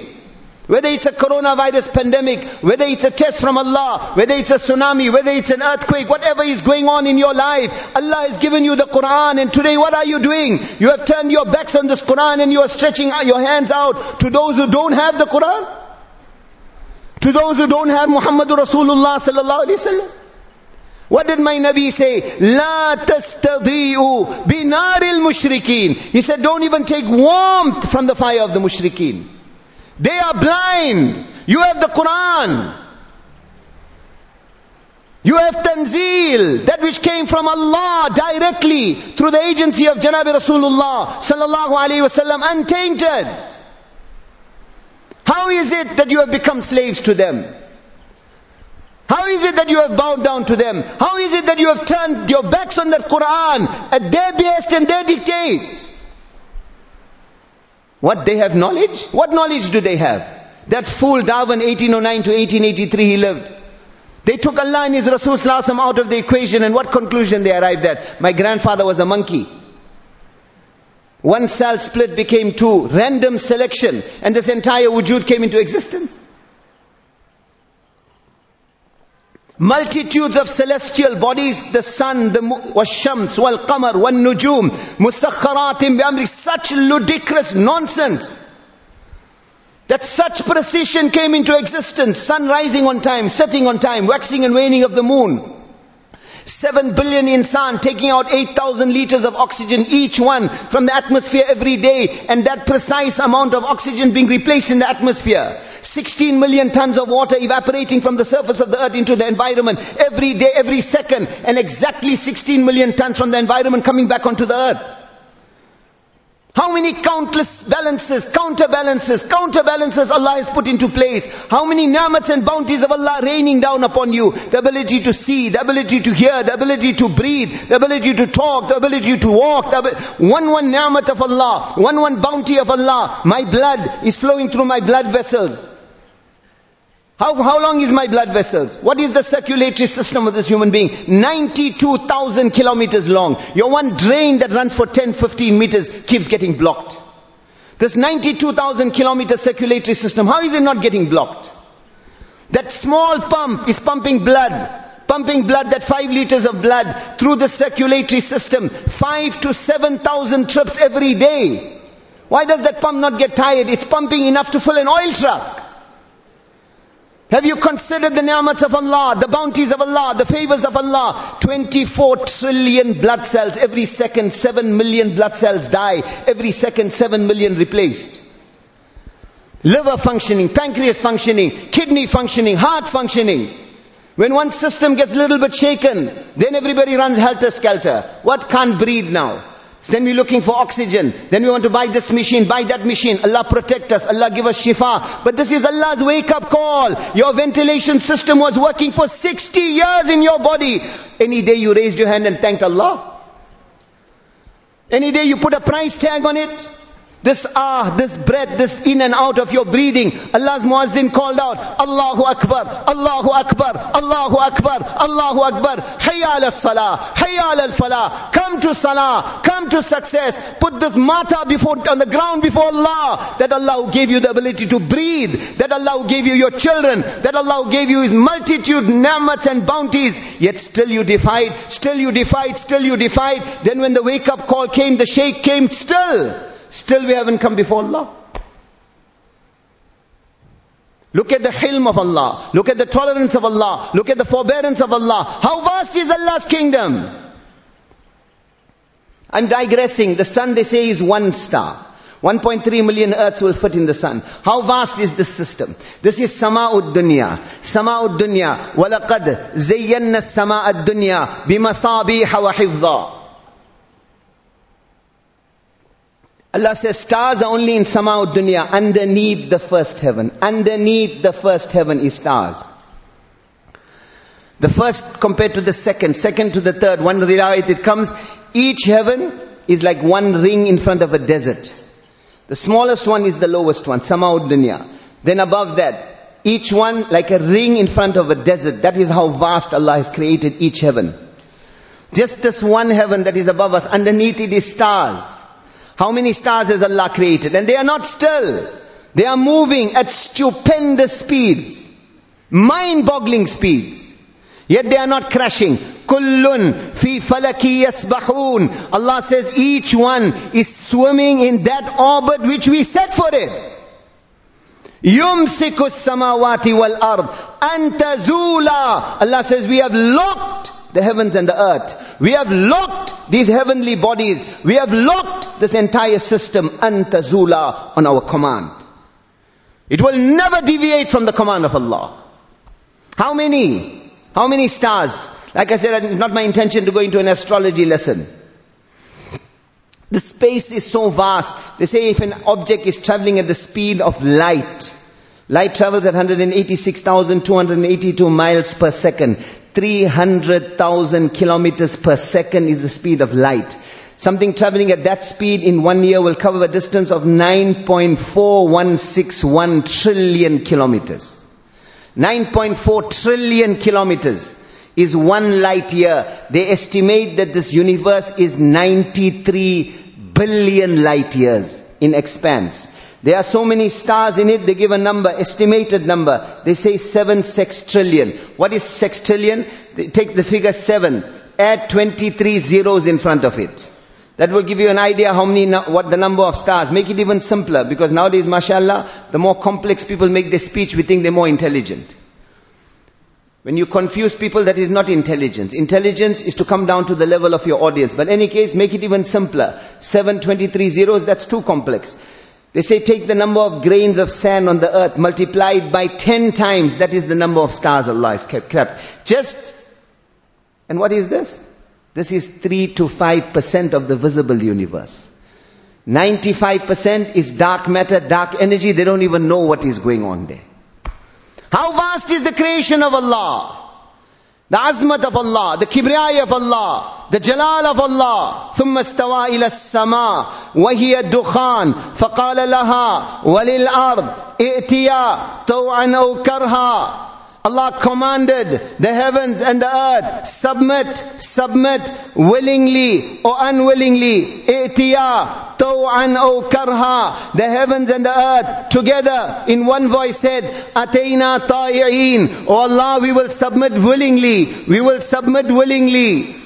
Whether it's a coronavirus pandemic, whether it's a test from Allah, whether it's a tsunami, whether it's an earthquake, whatever is going on in your life, Allah has given you the Quran and today what are you doing? You have turned your backs on this Quran and you are stretching your hands out to those who don't have the Quran? To those who don't have Muhammadur Rasulullah sallallahu alaihi wasallam? What did my Nabi say? La tastadi'u binaril mushrikeen. He said, don't even take warmth from the fire of the mushrikeen. They are blind. You have the Quran. You have Tanzil, that which came from Allah directly through the agency of Janabi Rasulullah sallallahu alaihi wasallam, untainted. How is it that you have become slaves to them? How is it that you have bowed down to them? How is it that you have turned your backs on that Quran at their behest and their dictate? What they have knowledge? What knowledge do they have? That fool Darwin 1809 to 1883 he lived. They took Allah and His Rasul out of the equation and what conclusion they arrived at? My grandfather was a monkey. One cell split became two. Random selection. And this entire wujud came into existence. Multitudes of celestial bodies, the sun, the washams, wal qamar, wal nujum, musakharatim bi such ludicrous nonsense. That such precision came into existence, sun rising on time, setting on time, waxing and waning of the moon. 7 billion insan taking out 8,000 liters of oxygen each one from the atmosphere every day and that precise amount of oxygen being replaced in the atmosphere. 16 million tons of water evaporating from the surface of the earth into the environment every day, every second and exactly 16 million tons from the environment coming back onto the earth. How many countless balances, counterbalances, counterbalances Allah has put into place? How many ni'mats and bounties of Allah raining down upon you? The ability to see, the ability to hear, the ability to breathe, the ability to talk, the ability to walk, one one ni'mat of Allah, one one bounty of Allah. My blood is flowing through my blood vessels. How, how long is my blood vessels? What is the circulatory system of this human being? 92,000 kilometers long. Your one drain that runs for 10, 15 meters keeps getting blocked. This 92,000 kilometer circulatory system, how is it not getting blocked? That small pump is pumping blood pumping blood, that five liters of blood through the circulatory system, five to seven thousand trips every day. Why does that pump not get tired? It's pumping enough to fill an oil truck. Have you considered the ni'mats of Allah, the bounties of Allah, the favors of Allah? 24 trillion blood cells every second, 7 million blood cells die. Every second, 7 million replaced. Liver functioning, pancreas functioning, kidney functioning, heart functioning. When one system gets a little bit shaken, then everybody runs helter-skelter. What can't breathe now? Then we're looking for oxygen. Then we want to buy this machine, buy that machine. Allah protect us. Allah give us shifa. But this is Allah's wake up call. Your ventilation system was working for 60 years in your body. Any day you raised your hand and thanked Allah. Any day you put a price tag on it. This ah, this breath, this in and out of your breathing. Allah's muazzin called out, Allahu Akbar, Allahu Akbar, Allahu Akbar, Allahu Akbar. Hayya al salah, hayya al falah. Come to salah, come to success. Put this mata before, on the ground before Allah. That Allah gave you the ability to breathe. That Allah gave you your children. That Allah gave you His multitude, ni'mats and bounties. Yet still you defied, still you defied, still you defied. Then when the wake up call came, the shaykh came still. Still we haven't come before Allah. Look at the hilm of Allah. Look at the tolerance of Allah. Look at the forbearance of Allah. How vast is Allah's kingdom? I'm digressing. The sun they say is one star. 1.3 million earths will fit in the sun. How vast is this system? This is Sama'ud Dunya. Sama'ud Dunya. وَلَقَدْ زَيَّنَّا السَّمَاءَ الدُّنْيَا بِمَصَابِيحَ وَحِفْظًا Allah says stars are only in Sama'ud Dunya, underneath the first heaven. Underneath the first heaven is stars. The first compared to the second, second to the third, one riwayat it comes, each heaven is like one ring in front of a desert. The smallest one is the lowest one, Sama'ud Dunya. Then above that, each one like a ring in front of a desert. That is how vast Allah has created each heaven. Just this one heaven that is above us, underneath it is stars. How many stars has Allah created? And they are not still. They are moving at stupendous speeds. Mind-boggling speeds. Yet they are not crashing. Kullun fi falaki yasbahun. Allah says each one is swimming in that orbit which we set for it. Yumsiku samawati wal ard. Antazula. Allah says we have locked the heavens and the earth. We have locked these heavenly bodies. We have locked this entire system, antazula, on our command. It will never deviate from the command of Allah. How many? How many stars? Like I said, it's not my intention to go into an astrology lesson. The space is so vast. They say if an object is traveling at the speed of light, light travels at 186,282 miles per second. 300,000 kilometers per second is the speed of light. Something traveling at that speed in one year will cover a distance of 9.4161 trillion kilometers. 9.4 trillion kilometers is one light year. They estimate that this universe is 93 billion light years in expanse. There are so many stars in it, they give a number, estimated number. They say seven sextillion. What is sextillion? They take the figure seven, add 23 zeros in front of it. That will give you an idea how many, what the number of stars. Make it even simpler, because nowadays, mashallah, the more complex people make their speech, we think they're more intelligent. When you confuse people, that is not intelligence. Intelligence is to come down to the level of your audience. But in any case, make it even simpler. 723 zeros, that's too complex. They say take the number of grains of sand on the earth, multiplied by ten times, that is the number of stars Allah has kept. kept. Just, and what is this? This is 3 to 5% of the visible universe. 95% is dark matter, dark energy. They don't even know what is going on there. How vast is the creation of Allah? The azmat of Allah, the kibriyai of Allah, the jalal of Allah. ثم استوى إلى السماء وهي الدخان فقال لها وللأرض ائتيا طوعا أو كرها Allah commanded the heavens and the earth, submit, submit, willingly or unwillingly, itiya, taw'an or karha. The heavens and the earth together in one voice said, atayna ta'i'een. Oh Allah, we will submit willingly, we will submit willingly.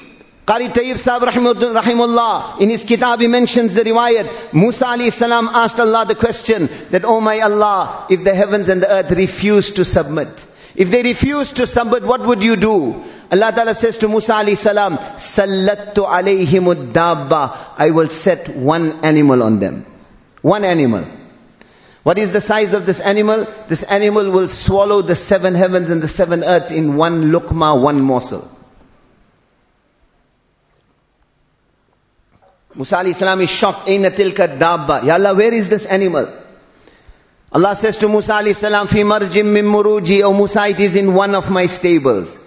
Qari Tayyib Sahib Rahimullah, in his kitab he mentions the riwayat, Musa alayhi salam asked Allah the question that, Oh my Allah, if the heavens and the earth refuse to submit, if they refuse to submit, what would you do? Allah Ta'ala says to Musa alayhi salam, Sallattu alayhim dabba. I will set one animal on them. One animal. What is the size of this animal? This animal will swallow the seven heavens and the seven earths in one lukma, one morsel. Musa alayhi salam is shocked. Aina tilka dabba. Ya Allah, where is this animal? Allah says to Musa alayhi salam, fi marjim min muruji, O Musa, it is in one of my stables.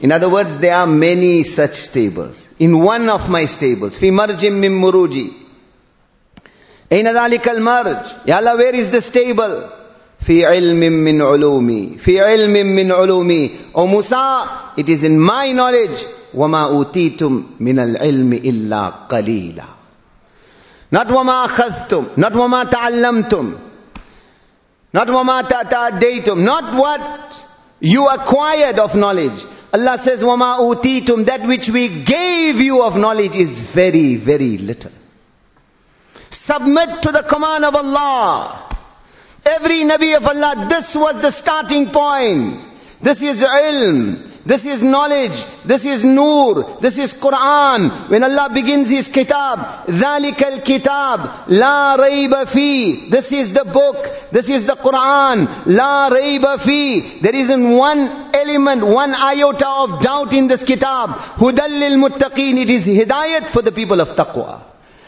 In other words, there are many such stables. In one of my stables, fi marjim min muruji. Aina dhalika al-marj. Ya Allah, where is the stable? Fi ilmin min ulumi. Fi ilmin min ulumi. O Musa, it is in my knowledge. وَمَا أُوتِيتُم مِّنَ الْعِلْمِ إِلَّا قَلِيلًا Not وَمَا أَخَذْتُم. Not وَمَا تَعَلَّمْتُم. Not وَمَا تَعْدَيْتُم. Not what you acquired of knowledge. Allah says, وَمَا أُوتِيتُم. That which we gave you of knowledge is very, very little. Submit to the command of Allah. Every Nabi of Allah, this was the starting point. This is ilm. This is knowledge. This is nur. This is Quran. When Allah begins His kitab, ذَلِكَ الْكِتَاب لَا رَيْبَ فِي This is the book. This is the Quran. لَا رَيْبَ فِي There isn't one element, one iota of doubt in this kitab. هُدَى لِلْمُتَّقِينَ It is hidayat for the people of taqwa.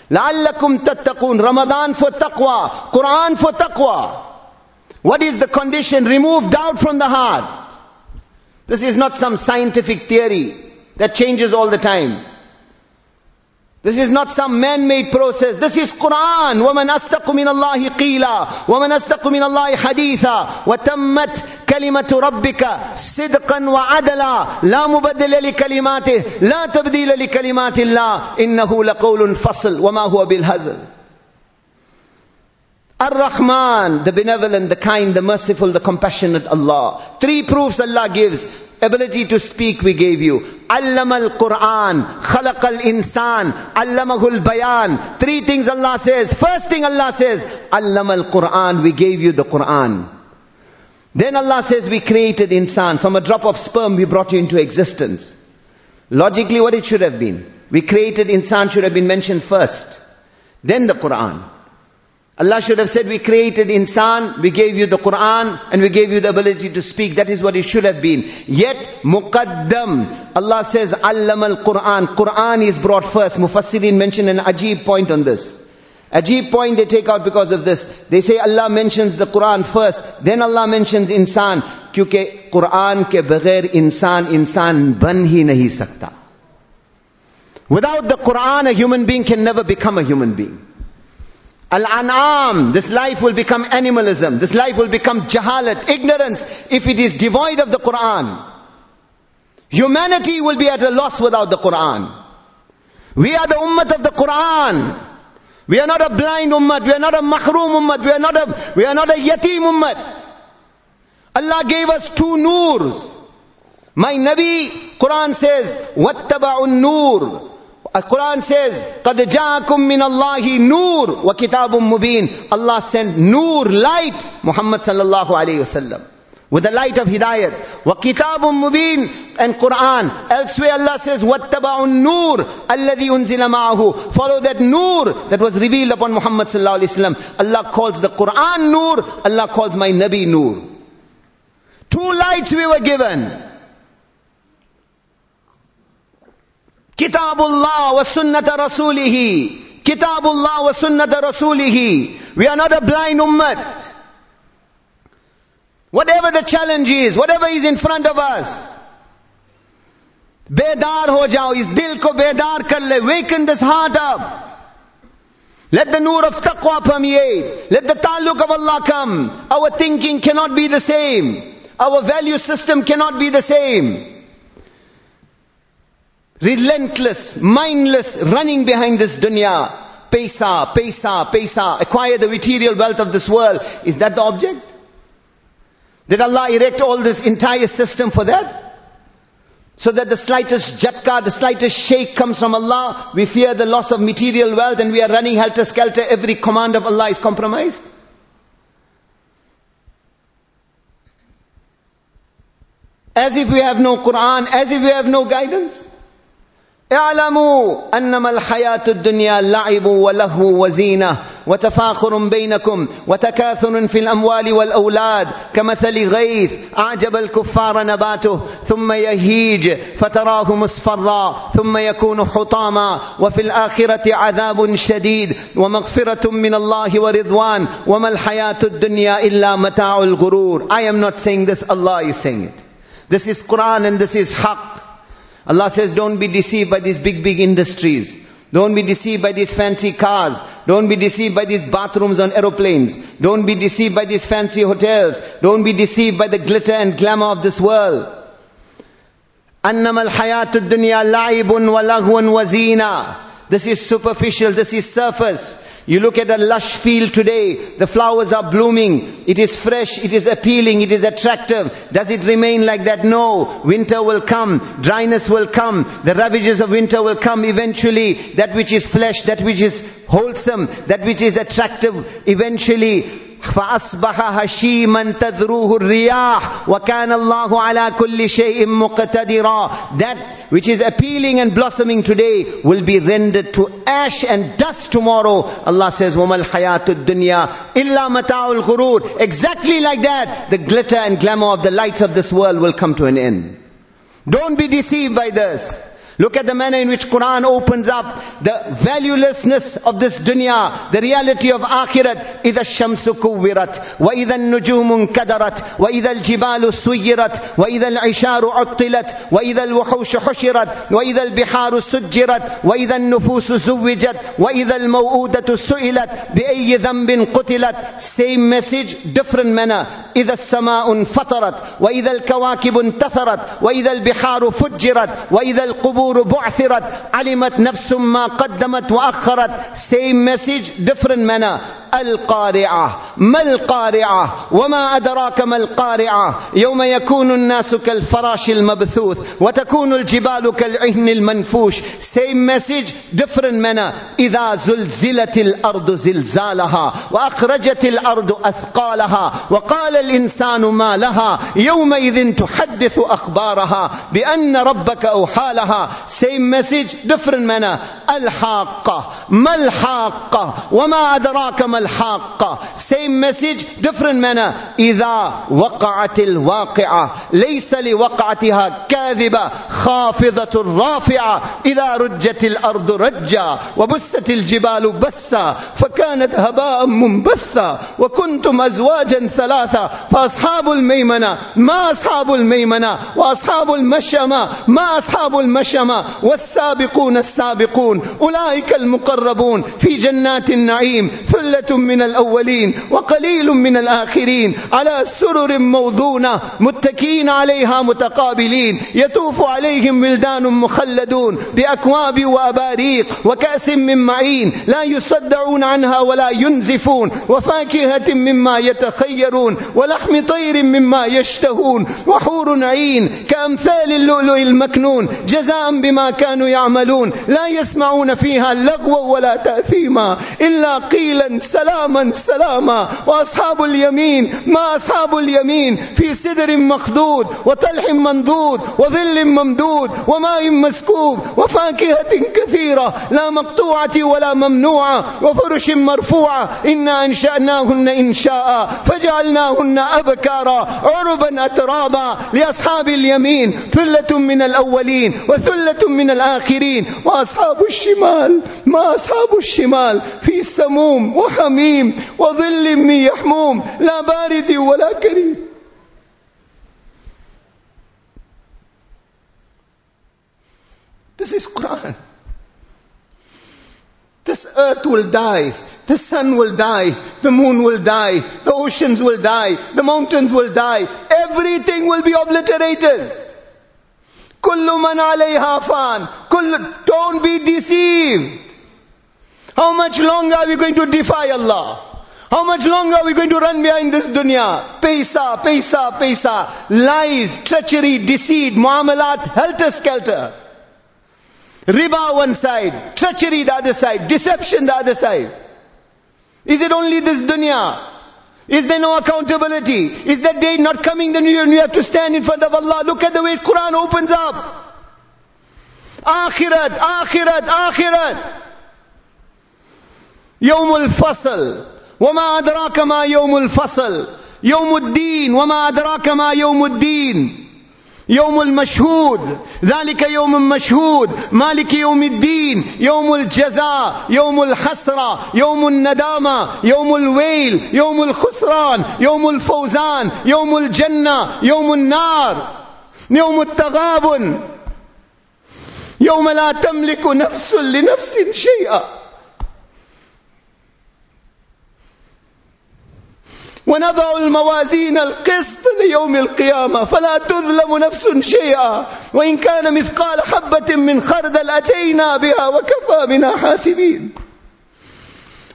لَعَلَّكُمْ تَتَّقُونَ Ramadan for taqwa. Quran for taqwa. What is the condition? Remove doubt from the heart. This is not some scientific theory that changes all the time. This is not some man-made process. This is Quran. وَمَنْ أَصْدَقُ مِنَ اللَّهِ قِيلًا وَمَنْ أَصْدَقُ مِنَ اللَّهِ حَدِيثًا وَتَمَّتْ كَلِمَةُ رَبِّكَ صِدْقًا وَعَدَلًا لَا مُبَدِّلَ لِكَلِمَاتِهِ لَا تَبْدِيلَ لِكَلِمَاتِ اللَّهِ إِنَّهُ لَقَوْلٌ فَصْلٌ وَمَا هُوَ بِالْهَزْلِ Ar-Rahman, the benevolent, the kind, the merciful, the compassionate Allah. Three proofs Allah gives. Ability to speak we gave you. Allama al-Quran, khalaq al-insan, allamahul bayan. Three things Allah says. First thing Allah says, Allama al-Quran, we gave you the Quran. Then Allah says we created insan. From a drop of sperm we brought you into existence. Logically what it should have been. We created insan should have been mentioned first. Then the Quran. Allah should have said, we created insan, we gave you the Quran, and we gave you the ability to speak. That is what it should have been. Yet, muqaddam, Allah says, allam al-Quran. Quran is brought first. Mufassirin mentioned an ajib point on this. Ajib point they take out because of this. They say Allah mentions the Quran first, then Allah mentions insan. Kyunke Quran ke baghair insan, insan ban hi nahi sakta. Without the Quran, a human being can never become a human being. Al-an'am, this life will become animalism. This life will become jahalat, ignorance, if it is devoid of the Quran. Humanity will be at a loss without the Quran. We are the ummah of the Quran. We are not a blind ummah. We are not a mahroom ummah. We are not a, we are not a yatim ummah. Allah gave us two noors. My Nabi, Quran says, وَاتَّبَعُوا النُّورِ Quran says, قَدْ جَاءَكُم مِّنَ اللَّهِ نُورٌ وَكِتَابٌ مُبِينٌ Allah sent nur, light, Muhammad sallallahu alayhi wasallam. With the light of hidayat. وَكِتَابٌ مُبِينٌ and Quran. Elsewhere Allah says, وَاتَّبَعُوا النُّورِ الَّذِي أُنزِلَ مَعَهُ Follow that nur that was revealed upon Muhammad sallallahu alayhi wasallam. Allah calls the Quran nur, Allah calls my Nabi nur. Two lights we were given. Kitabullah wa sunnata rasulihi. Kitabullah wa sunnata rasulihi. We are not a blind ummah. Whatever the challenge is, whatever is in front of us, बेदार हो जाओ इस दिल को बेदार कर ले waken this heart up let the nur of taqwa permeate let the taluk of Allah come our thinking cannot be the same our value system cannot be the same relentless mindless running behind this dunya Pesa, pesa, pesa, acquire the material wealth of this world. Is that the object? Did Allah erect all this entire system for that? So that the slightest jatka, the slightest shake comes from Allah, we fear the loss of material wealth and we are running helter-skelter, every command of Allah is compromised. As if we have no Quran, as if we have no guidance. اعلموا انما الحياة الدنيا لعب ولهو وزينة وتفاخر بينكم وتكاثر في الأموال والأولاد كمثل غيث أعجب الكفار نباته ثم يهيج فتراه مصفرا ثم يكون حطاما وفي الآخرة عذاب شديد ومغفرة من الله ورضوان وما الحياة الدنيا إلا متاع الغرور I am not saying this Allah is saying it. This is Quran and this is haqq. Allah says, don't be deceived by these big, big industries. Don't be deceived by these fancy cars. Don't be deceived by these bathrooms on aeroplanes. Don't be deceived by these fancy hotels. Don't be deceived by the glitter and glamour of this world. أنما الحياة الدنيا لعب ولغو وزينة. this is superficial. This is surface. You look at a lush field today, the flowers are blooming, it is fresh, it is appealing, it is attractive. Does it remain like that? No. Winter will come, dryness will come, the ravages of winter will come eventually. That which is flesh, that which is wholesome, that which is attractive, eventually فأصبح هشيما تذروه الرياح وكان الله على كل شيء مقتدرا That which is appealing and blossoming today will be rendered to ash and dust tomorrow. Allah says, وَمَا الْحَيَاةُ الدُّنْيَا إِلَّا مَتَاعُ الْغُرُورِ Exactly like that, the glitter and glamour of the lights of this world will come to an end. Don't be deceived by this. Look at the manner in which Quran opens up the valuelessness of this dunya, the reality of akhirat. إِذَا الشَّمْسُ كُوِّرَتْ وَإِذَا النُّجُومُ انكدرت وَإِذَا الْجِبَالُ سُيِّرَتْ وَإِذَا الْعِشَارُ عُطِّلَتْ وَإِذَا الْوُحُوشُ حُشِرَتْ وَإِذَا الْبِحَارُ سُجِّرَتْ وَإِذَا النُّفُوسُ زُوِّجَتْ وَإِذَا الْمَوْءُودَةُ سُئِلَتْ بِأَيِّ ذَنبٍ قُتِلَتْ Same message, different manner. إِذَا السَّمَاءُ انفطرت وَإِذَا الْكَوَاكِبُ انتثرت وَإِذَا الْبِحَارُ فُجِّرَتْ وَإِذَا الْقُبُورُ القبور بعثرت علمت نفس ما قدمت وأخرت. Same message different manner. القارعة. ما القارعة؟ وما أدراك ما القارعة؟ يوم يكون الناس كالفراش المبثوث وتكون الجبال كالعهن المنفوش. Same message different manner. إذا زلزلت الأرض زلزالها وأخرجت الأرض أثقالها وقال الإنسان ما لها. يومئذ تحدث أخبارها بأن ربك أوحى لها. Same message different manner. الحاقة وما أدراك ما الحاقة same message different manner. إذا وقعت الواقعة ليس لوقعتها كاذبة خافضة رافعة إذا رجت الأرض رجا وبست الجبال بسا فكانت هباء منبثا وكنتم أزواجا ثلاثة فأصحاب الميمنة ما أصحاب الميمنة وأصحاب المشأمة ما أصحاب المشأمة والسابقون السابقون أولئك المقربون في جنات النعيم ثلة من الأولين وقليل من الآخرين على سرر موضونة متكئين عليها متقابلين يطوف عليهم ولدان مخلدون بأكواب وأباريق وكأس من معين لا يصدعون عنها ولا ينزفون وفاكهة مما يتخيرون ولحم طير مما يشتهون وحور عين كأمثال اللؤلؤ المكنون جزاء بما كانوا يعملون. لا يسمعون فيها لغوا ولا تأثيما إلا قيلا سلاما سلاما. وأصحاب اليمين ما أصحاب اليمين؟ في سدر مخدود وطلح منضود وظل ممدود وماء مسكوب وفاكهة كثيرة. لا مقطوعة ولا ممنوعة وفرش مرفوعة. إنا أنشأناهن إنشاء فجعلناهن أبكارا عربا أترابا. لأصحاب اليمين ثلة من الأولين وثلة وثلة من الآخرين وأصحاب الشمال ما أصحاب الشمال في سموم وحميم وظل من يحموم لا بارد ولا كريم This is Quran. This earth will die. The sun will die. The moon will die. The oceans will die. The mountains will die. Everything will be obliterated. Kullu man alayha fan. Don't be deceived. How much longer are we going to defy Allah? How much longer are we going to run behind this dunya? Paisa, paisa, paisa. Lies, treachery, deceit, muamalat, helter skelter. Riba one side, treachery the other side, deception the other side. Is it only this dunya? Is there no accountability? Is that day not coming then you have to stand in front of Allah? Look at the way Quran opens up. Akhirat, akhirat, akhirat. يوم الفصل وما أدراك ما يوم الفصل يوم الدين وما أدراك ما يوم الدين يوم المشهود. ذلك يوم مشهود. مالك يوم الدين. يوم الجزاء. يوم الحسرة يوم الندامة. يوم الويل. يوم الخسران. يوم الفوزان. يوم الجنة. يوم النار. يوم التغابن. يوم لا تملك نفس لنفس شيئا. ونضع الموازين القسط ليوم القيامة. فلا تظلم نفس شيئا. وإن كان مثقال حبة من خردل أتينا بها وكفى بنا حاسبين.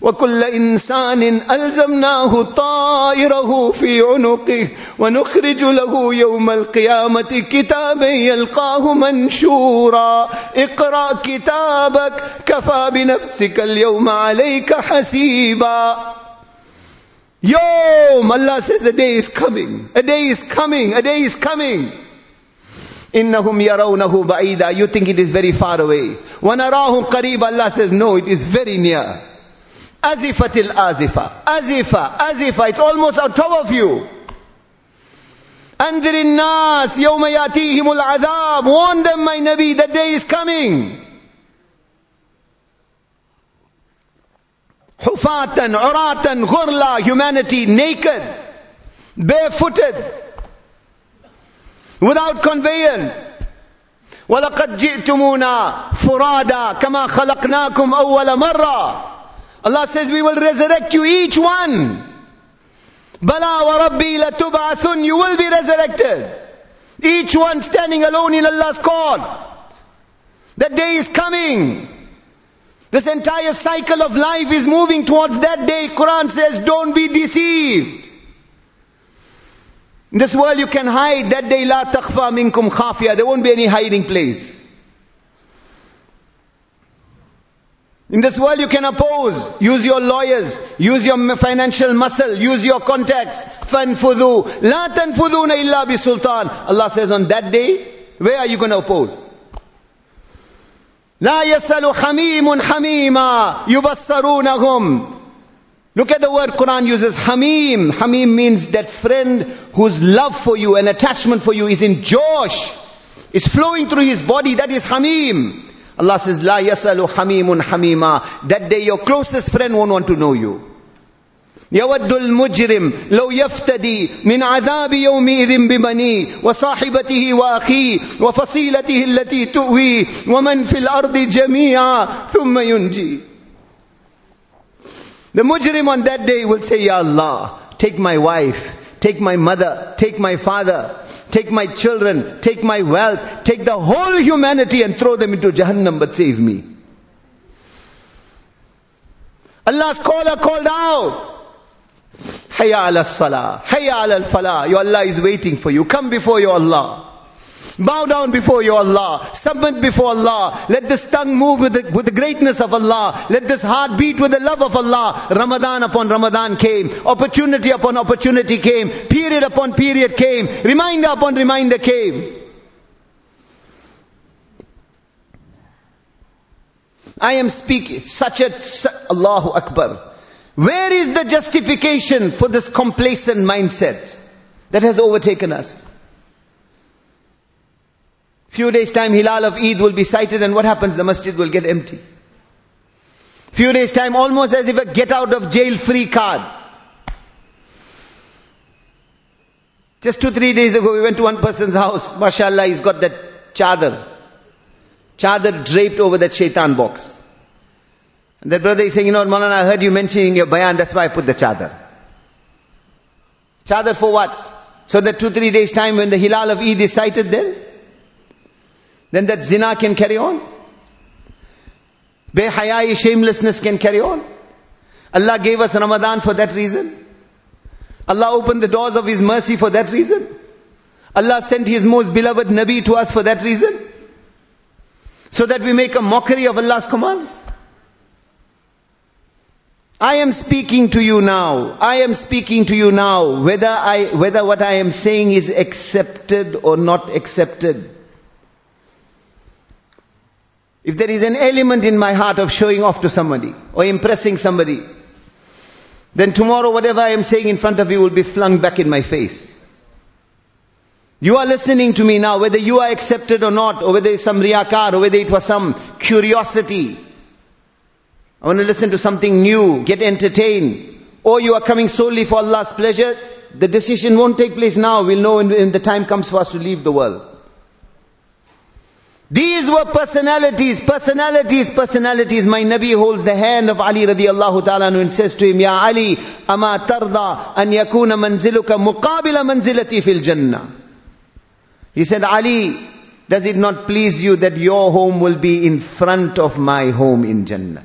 وكل إنسان ألزمناه طائره في عنقه. ونخرج له يوم القيامة كتابا يلقاه منشورا. اقرأ كتابك. كفى بنفسك اليوم عليك حسيبا. Yom, Allah says a day is coming. A day is coming. A day is coming. Innahum yarawnahu ba'ida. You think it is very far away. Wanarahum qareeb. Allah says no, it is very near. Azifatil azifa. Azifa. Azifa. It's almost on top of you. أنذر الناس يوم يأتيهم العذاب Warn them, my Nabi, the day is coming. Hufatan, uratan, ghurla, humanity naked, barefooted, without conveyance. ولقد جئتمونا فرادا كما خلقناكم أول مرة Allah says we will resurrect you each one بلا وربي لتبعثن you will be resurrected each one standing alone in Allah's court that day is coming this entire cycle of life is moving towards that day. Quran says, don't be deceived. In this world you can hide. That day, la takhfa minkum khafiya. There won't be any hiding place. In this world you can oppose. Use your lawyers. Use your financial muscle. Use your contacts. Fanfudu. La tanfuduna illa bi sultan. Allah says on that day, where are you going to oppose? لا yasalu hamim hamima. يبصرونهم. Look at the word Quran uses hamim. Hamim means that friend whose love for you and attachment for you is in josh. It's flowing through his body. That is hamim. Allah says, La yasalu hamimun hamima. That day your closest friend won't want to know you. يود المجرم لو يفتدي من عذاب يومئذ ببنيه وصاحبته واخيه وفصيلته التي تؤويه ومن في الارض جميعا ثم ينجي The mujrim on that day will say, Ya Allah, take my wife, take my mother, take my father, take my children, take my wealth, take the whole humanity and throw them into Jahannam, but save me. Allah's caller called out. Hayya ala salah. Hayya ala falah. Your Allah is waiting for you. Come before your Allah. Bow down before your Allah. Submit before Allah. Let this tongue move with the, with the greatness of Allah. Let this heart beat with the love of Allah. Ramadan upon Ramadan came. Opportunity upon opportunity came. Period upon period came. Reminder upon reminder came. I am speaking such a, Allahu Akbar. Where is the justification for this complacent mindset that has overtaken us? Few days time Hilal of Eid will be sighted and what happens? The masjid will get empty. Few days time almost as if a get out of jail free card. Just two, three days ago we went to one person's house. MashaAllah, he's got that chadar. Chadar draped over that shaitan box. And that brother is saying, you know, Maulana, I heard you mentioning your bayan, that's why I put the chadar. Chadar for what? So that two, three days time when the hilal of Eid is sighted then, then that zina can carry on. Behayai shamelessness can carry on. Allah gave us Ramadan for that reason. Allah opened the doors of His mercy for that reason. Allah sent His most beloved Nabi to us for that reason. So that we make a mockery of Allah's commands. I am speaking to you now. I am speaking to you now. Whether I, whether what I am saying is accepted or not accepted. If there is an element in my heart of showing off to somebody or impressing somebody, then tomorrow whatever I am saying in front of you will be flung back in my face. You are listening to me now, whether you are accepted or not, or whether it's some riyakar, or whether it was some curiosity. I want to listen to something new, get entertained. Or you are coming solely for Allah's pleasure, the decision won't take place now. We'll know when, when the time comes for us to leave the world. These were personalities, personalities, personalities. My Nabi holds the hand of Ali radiallahu ta'ala and says to him, Ya Ali, ama tarda an yakuna manziluka muqabila manzilati fil jannah. He said, Ali, does it not please you that your home will be in front of my home in Jannah?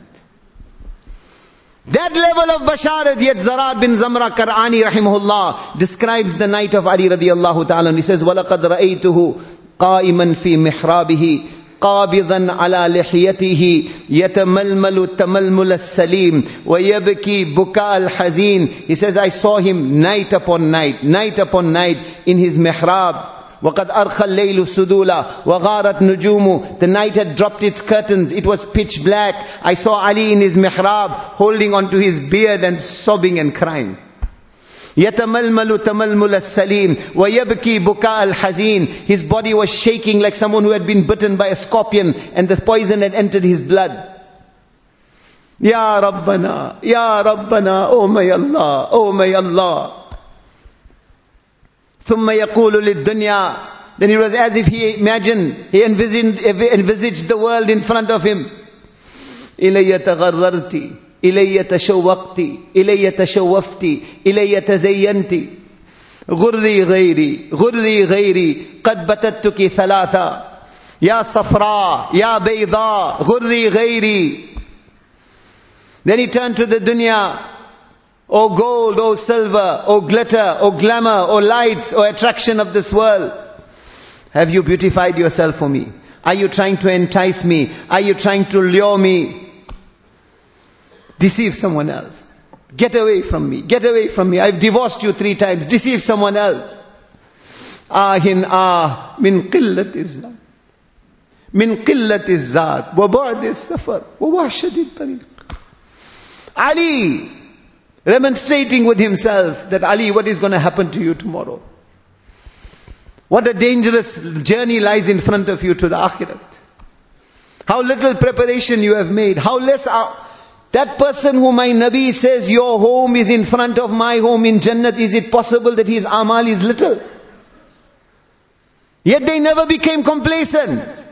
That level of basharat, yet Zarar bin Zamra Kar'ani rahimahullah describes the night of Ali radiallahu ta'ala and he says, وَلَقَدْ رَأَيْتُهُ قائما في محرابه قابضا على لحيته يتململ التململ السليم ويبكي بكاء الحزين he says I saw him night upon night night upon night in his mihrab وقد أرخى الليل سدولا وغارت نجوم the night had dropped its curtains it was pitch black I saw Ali in his mihrab holding onto his beard and sobbing and crying يتململ تململ السليم ويبكي بكاء الحزين His body was shaking like someone who had been bitten by a scorpion and the poison had entered his blood. Ya Rabbana, Ya Rabbana, oh my Allah, oh my Allah. ثم يقول للدنيا. Then it was as if he imagined, he envisioned, envisaged the world in front of him. إلي تغررتي إلي تشوقت إلي تشوفت إلي تزينت. غري غيري غري غيري قد بتتك ثلاثة. يا صفراء يا بيضاء غري غيري. Then he turned to the dunya. O gold, O silver, O glitter, O glamour, O lights, O attraction of this world. Have you beautified yourself for me? Are you trying to entice me? Are you trying to lure me? Deceive someone else. Get away from me. Get away from me. I've divorced you three times. Deceive someone else. آهن آه من قلة الزاد من قلة الزاد وبعد السفر ووحشة الطريق Ali remonstrating with himself that Ali what is going to happen to you tomorrow what a dangerous journey lies in front of you to the akhirat how little preparation you have made how less are, that person who my Nabi says, your home is in front of my home in Jannat, is it possible that his amal is little? Yet they never became complacent.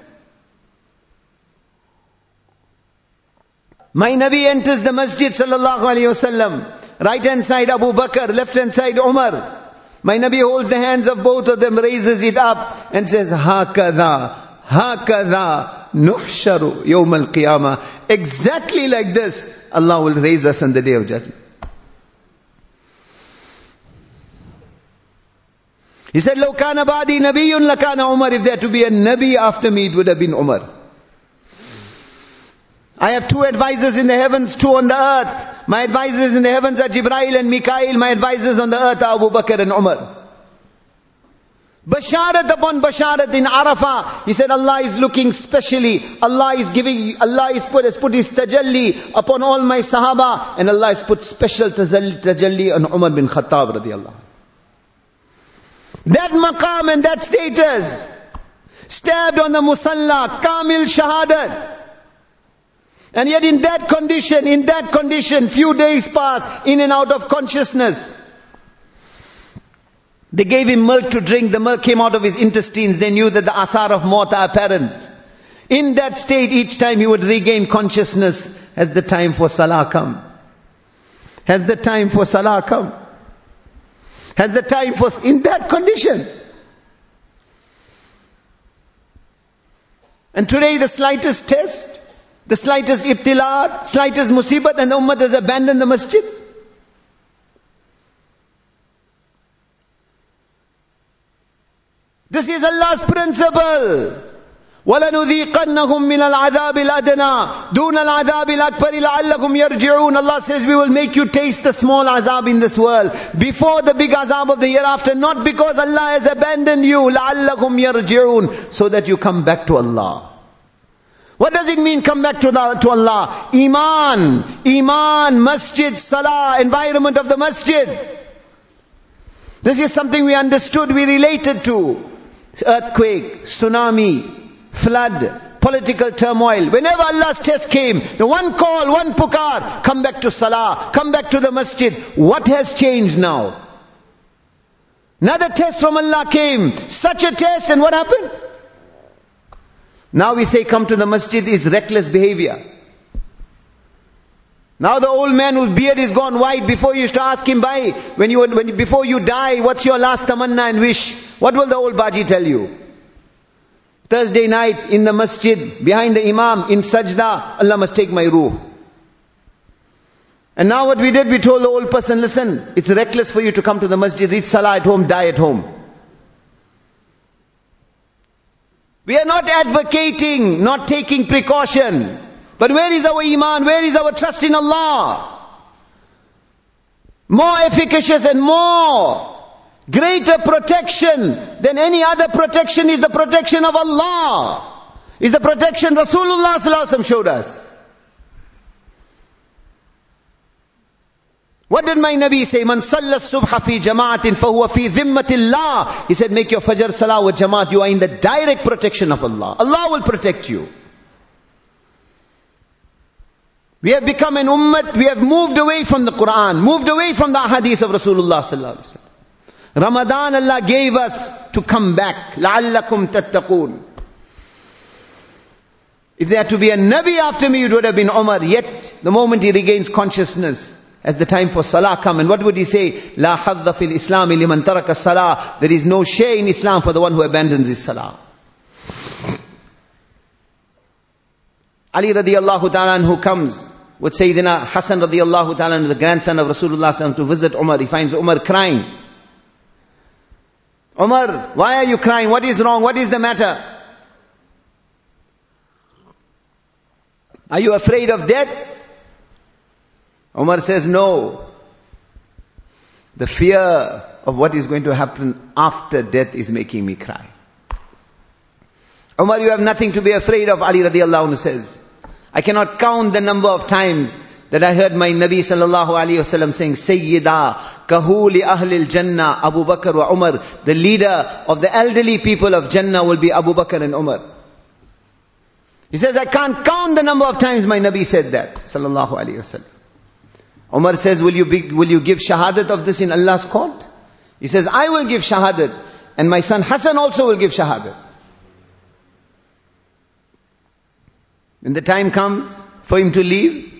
My Nabi enters the masjid sallallahu alayhi wasallam. Right hand side Abu Bakr, left hand side Umar. My Nabi holds the hands of both of them, raises it up and says, Hakada, Hakada nuhsharu yawm al-qiyamah. Exactly like this, Allah will raise us on the day of judgment. He said, لو كان بعدي نبي لكان Umar. If there to be a Nabi after me, it would have been Umar. I have two advisors in the heavens, two on the earth. My advisors in the heavens are Jibrail and Mikail. My advisors on the earth are Abu Bakr and Umar. Basharat upon Basharat in Arafah. He said Allah is looking specially. Allah is giving, Allah is put, has put His tajalli upon all my Sahaba. And Allah has put special tajalli on Umar bin Khattab radiallahu. That maqam and that status. stabbed on the musalla, kamil shahadat. And yet in that condition, in that condition, few days pass, in and out of consciousness. They gave him milk to drink, the milk came out of his intestines, they knew that the asar of maut are apparent. In that state, each time he would regain consciousness as the time for salah come. Has the time for salah come? Has the time for, in that condition. And today the slightest test, the slightest ibtilat, slightest musibat and the ummah has abandoned the masjid. This is Allah's principle. وَلَنُذِيقَنَّهُمْ مِنَ الْعَذَابِ الْأَدْنَى دُونَ الْعَذَابِ الْأَكْبَرِ لَعَلَّكُمْ يَرْجِعُونَ Allah says we will make you taste the small azab in this world before the big azab of the year after not because Allah has abandoned you لَعَلَّكُمْ يَرْجِعُونَ so that you come back to Allah what does it mean come back to, the, to Allah? Iman, Iman, Masjid, Salah, environment of the Masjid. This is something we understood, we related to. Earthquake, tsunami, flood, political turmoil. Whenever Allah's test came, the one call, one pukar, come back to salah, come back to the masjid. What has changed now? Another test from Allah came. Such a test and what happened? Now we say come to the masjid is reckless behavior. Now the old man whose beard is gone white, before you used to ask him, by when you, when, before you die, what's your last tamanna and wish? What will the old baji tell you? Thursday night in the masjid, behind the imam, in sajda, Allah must take my ruh. And now what we did, we told the old person, listen, it's reckless for you to come to the masjid, read salah at home, die at home. We are not advocating, not taking precaution. But where is our iman? Where is our trust in Allah? More efficacious and more Greater protection than any other protection is the protection of Allah. Is the protection Rasulullah showed us. What did my Nabi say? Man sallallahu subha fi jama'atin fahuwa fi dhimmatillah. He said, make your fajr salah with jama'at. You are in the direct protection of Allah. Allah will protect you. We have become an ummah, we have moved away from the Quran, moved away from the hadith of Rasulullah sallallahu alaihi wasallam. Ramadan Allah gave us to come back. لَعَلَّكُمْ تَتَّقُونَ If there had to be a Nabi after me, it would have been Umar. Yet, the moment he regains consciousness, as the time for salah come. And what would he say? La hadda fil Islam liman taraka salah. There is no share in Islam for the one who abandons his salah. Ali radiallahu ta'ala who comes with Sayyidina Hasan radiallahu ta'ala, the grandson of Rasulullah to visit Umar. He finds Umar crying. Umar, why are you crying? What is wrong? What is the matter? Are you afraid of death? Umar says, no. The fear of what is going to happen after death is making me cry. Umar, you have nothing to be afraid of, Ali radiallahu anhu says. I cannot count the number of times that I heard my Nabi sallallahu alayhi wasallam saying, Sayyida, kahuli ahlil Jannah, Abu Bakr wa Umar. The leader of the elderly people of Jannah will be Abu Bakr and Umar. He says, I can't count the number of times my Nabi said that, sallallahu alayhi wasallam. Umar says, will you, be, will you give shahadat of this in Allah's court? He says, I will give shahadat, and my son Hasan also will give shahadat. When the time comes for him to leave,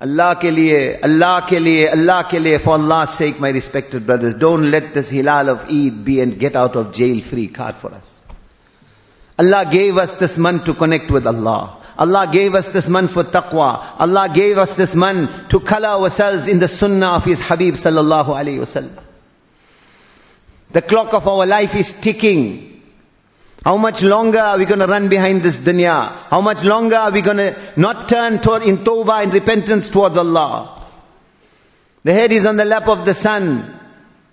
Allah ke liye, Allah ke liye, Allah ke liye, for Allah's sake, my respected brothers, don't let this hilal of Eid be and get out of jail free card for us. Allah gave us this month to connect with Allah. Allah gave us this month for taqwa. Allah gave us this month to color ourselves in the sunnah of His Habib sallallahu alayhi wasallam. The clock of our life is ticking. How much longer are we going to run behind this dunya? How much longer are we going to not turn toward, in tawbah and repentance towards Allah? The head is on the lap of the son.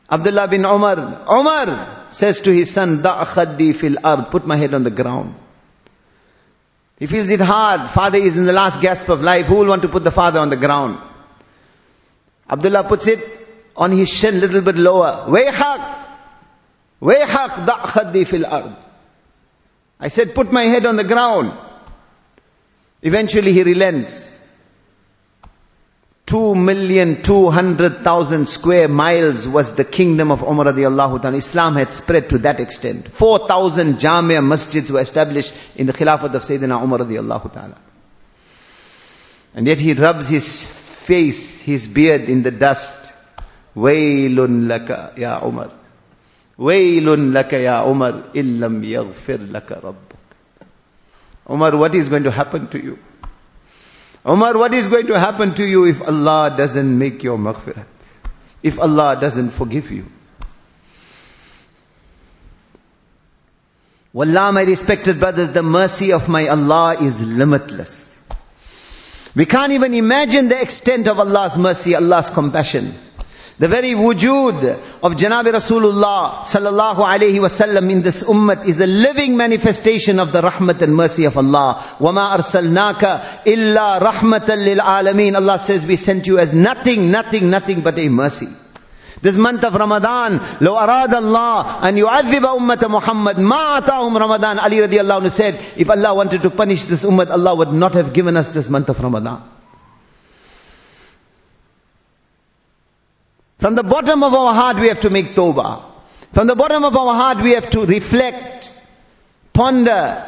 Abdullah bin Umar. Umar says to his son, Da fil ard. Put my head on the ground. He feels it hard. Father is in the last gasp of life. Who will want to put the father on the ground? Abdullah puts it on his shin, a little bit lower. Wayhaq! Wayhaq da'khaddi fil ard. I said, put my head on the ground. Eventually he relents. Two million two hundred thousand square miles was the kingdom of Umar radiallahu ta'ala. Islam had spread to that extent. Four thousand Jamia masjids were established in the Khilafat of Sayyidina Umar radiallahu ta'ala. And yet he rubs his face, his beard in the dust. Waylun laka ya Umar. Waylun laka ya Umar illam yaghfir laka rabbuk. Umar, what is going to happen to you? Umar, what is going to happen to you if Allah doesn't make your maghfirat? If Allah doesn't forgive you? Wallah, my respected brothers, the mercy of my Allah is limitless. We can't even imagine the extent of Allah's mercy, Allah's compassion. The very wujud of Janabi Rasulullah sallallahu alayhi wasallam in this ummah is a living manifestation of the rahmat and mercy of Allah. وَمَا أَرْسَلْنَاكَ إِلَّا رَحْمَةً لِلْعَالَمِينَ Allah says we sent you as nothing, nothing, nothing but a mercy. This month of Ramadan, لو أراد الله أن يعذب أمة محمد ما أتاهم Ramadan. Ali radiallahu anhu said, if Allah wanted to punish this ummah, Allah would not have given us this month of Ramadan. From the bottom of our heart we have to make tawbah. From the bottom of our heart we have to reflect, ponder,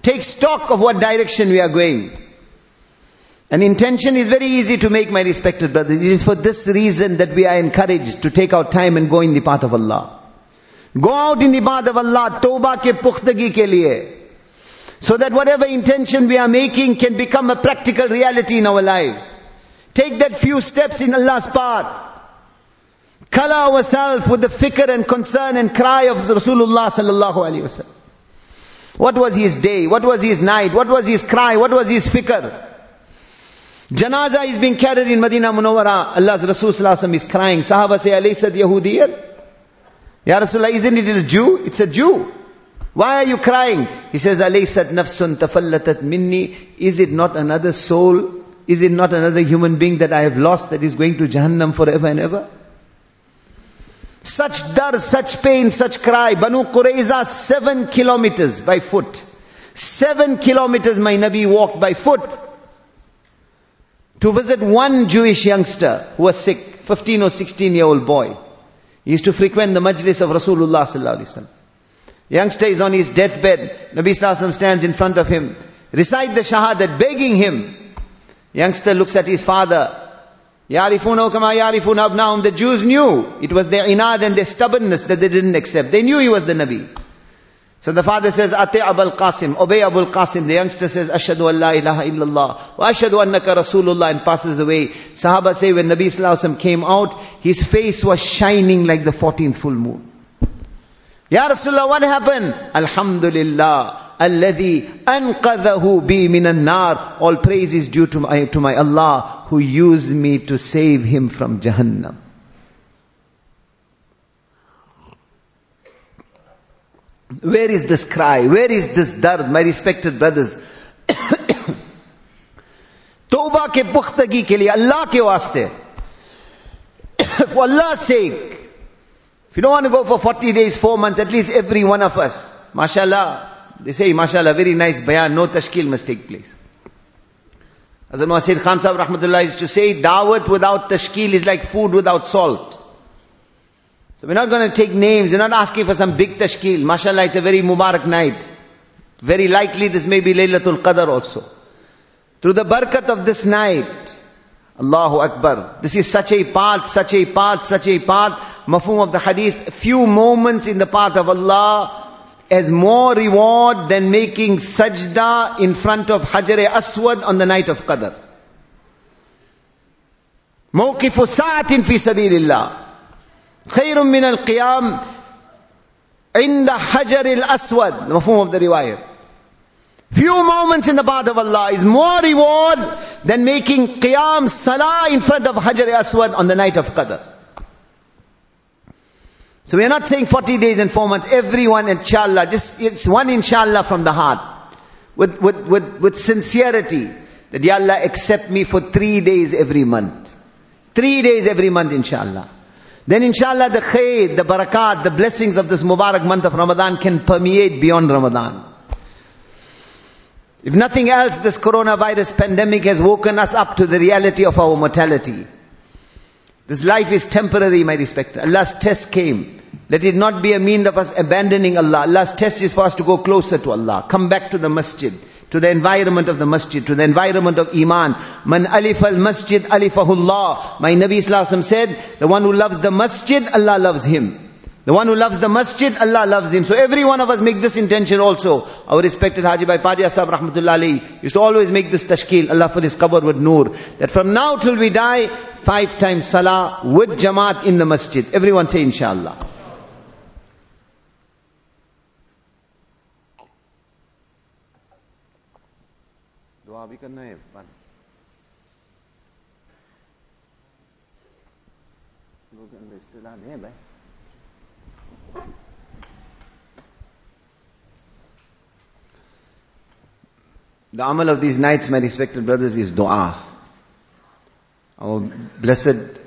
take stock of what direction we are going. An intention is very easy to make, my respected brothers. It is for this reason that we are encouraged to take our time and go in the path of Allah. Go out in the path of Allah, tawbah ke pukhtagi ke liye. So that whatever intention we are making can become a practical reality in our lives. Take that few steps in Allah's path. Color ourselves with the fikr and concern and cry of Rasulullah sallallahu alaihi wasallam. What was his day? What was his night? What was his cry? What was his fikr? Janaza is being carried in Medina Munawwara. Allah's Rasul sallallahu is crying. Sahaba say, Alaysad Yahudiyan? Ya Rasulullah, isn't it a Jew? It's a Jew. Why are you crying? He says, Alaysad nafsun tafallatat minni. Is it not another soul? Is it not another human being that I have lost that is going to Jahannam forever and ever? Such dar, such pain, such cry. Banu Qurayza, seven kilometers by foot. Seven kilometers my Nabi walked by foot to visit one Jewish youngster who was sick, 15 or 16 year old boy. He used to frequent the majlis of Rasulullah sallallahu. Youngster is on his deathbed. Nabi sallallahu stands in front of him. Recite the shahadat, begging him. Youngster looks at his father. Yarifuna kama yarifuna abnahum. The Jews knew. It was their inad and their stubbornness that they didn't accept. They knew he was the Nabi. So the father says, Ate Abul Qasim, obey Abul Qasim. The youngster says, Ashadu an la illallah, wa ashadu annaka Rasulullah, and passes away. Sahaba say, when Nabi Sallallahu came out, his face was shining like the 14th full moon. Ya Rasulullah, what happened? Alhamdulillah. Alladhi anqadhahu bi minan nar. All praise is due to my, to my Allah who used me to save him from Jahannam. Where is this cry? Where is this dard? My respected brothers. Tawbah ke pukhtagi ke liye, Allah ke waste. for Allah's sake. If you don't want to go for 40 days, 4 months, at least every one of us. MashaAllah. They say, MashaAllah, very nice bayan, no tashkil must take place. As Sayyid Khan Sahib Rahmatullah used to say, dawat without tashkil is like food without salt. So we're not going to take names, we're not asking for some big tashkil. MashaAllah, it's a very Mubarak night. Very likely this may be Laylatul Qadr also. Through the barakat of this night, Allahu Akbar. This is such a path, such a path, such a path. Mafhum of the hadith, few moments in the path of Allah as more reward than making sajda in front of Hajar Aswad on the night of Qadr. موقف ساعة في سبيل الله خير من القيام عند حجر الأسود مفهوم of the riwayah few moments in the path of Allah is more reward than making qiyam salah in front of Hajar Aswad on the night of Qadr. So we are not saying 40 days and 4 months, everyone inshallah, just it's one inshallah from the heart. With, with, with, with sincerity. That Ya Allah accept me for 3 days every month. 3 days every month inshallah. then inshallah the khair, the barakat, the blessings of this Mubarak month of Ramadan can permeate beyond Ramadan. If nothing else, this coronavirus pandemic has woken us up to the reality of our mortality. This life is temporary, my respect. Allah's test came. Let it not be a mean of us abandoning Allah. Allah's test is for us to go closer to Allah. Come back to the masjid, to the environment of the masjid, to the environment of Iman. Man alif al masjid alifahullah. My Nabi Islam said, the one who loves the masjid, Allah loves him. The one who loves the masjid, Allah loves him. So every one of us make this intention also. Our respected Haji Bhai Padia Sahib Rahmatullah Ali used to always make this tashkil, Allah for his qabr with nur. That from now till we die, five times salah with jamaat in the masjid. Everyone say inshallah. दुआ भी करना है लोग अंदर इस्तेलाम है भाई The amal of these nights, my respected brothers, is dua. Our blessed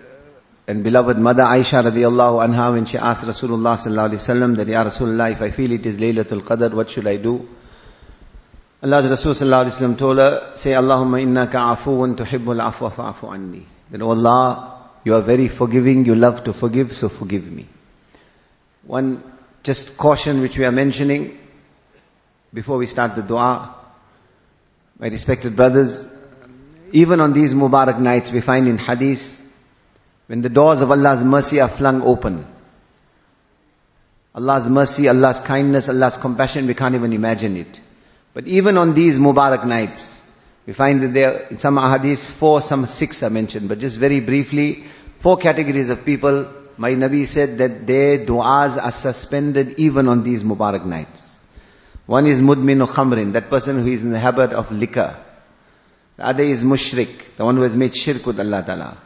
and beloved mother Aisha radiallahu anha, when she asked Rasulullah sallallahu alaihi wasallam that, Ya Rasulullah, if I feel it is Laylatul Qadr, what should I do? Allah's Rasul sallallahu alaihi wasallam told her, say, Allahumma innaka afuun tuhibbul afwa fa'afu anni. That, oh Allah, you are very forgiving, you love to forgive, so forgive me. One just caution which we are mentioning before we start the dua. My respected brothers, even on these Mubarak nights we find in hadith, when the doors of Allah's mercy are flung open, Allah's mercy, Allah's kindness, Allah's compassion, we can't even imagine it. But even on these Mubarak nights, we find that there, in some hadiths, four, some six are mentioned, but just very briefly, four categories of people, my Nabi said that their du'as are suspended even on these Mubarak nights. One is mudminu khamrin, that person who is in the habit of liquor. The other is mushrik, the one who has made shirk with Allah Ta'ala.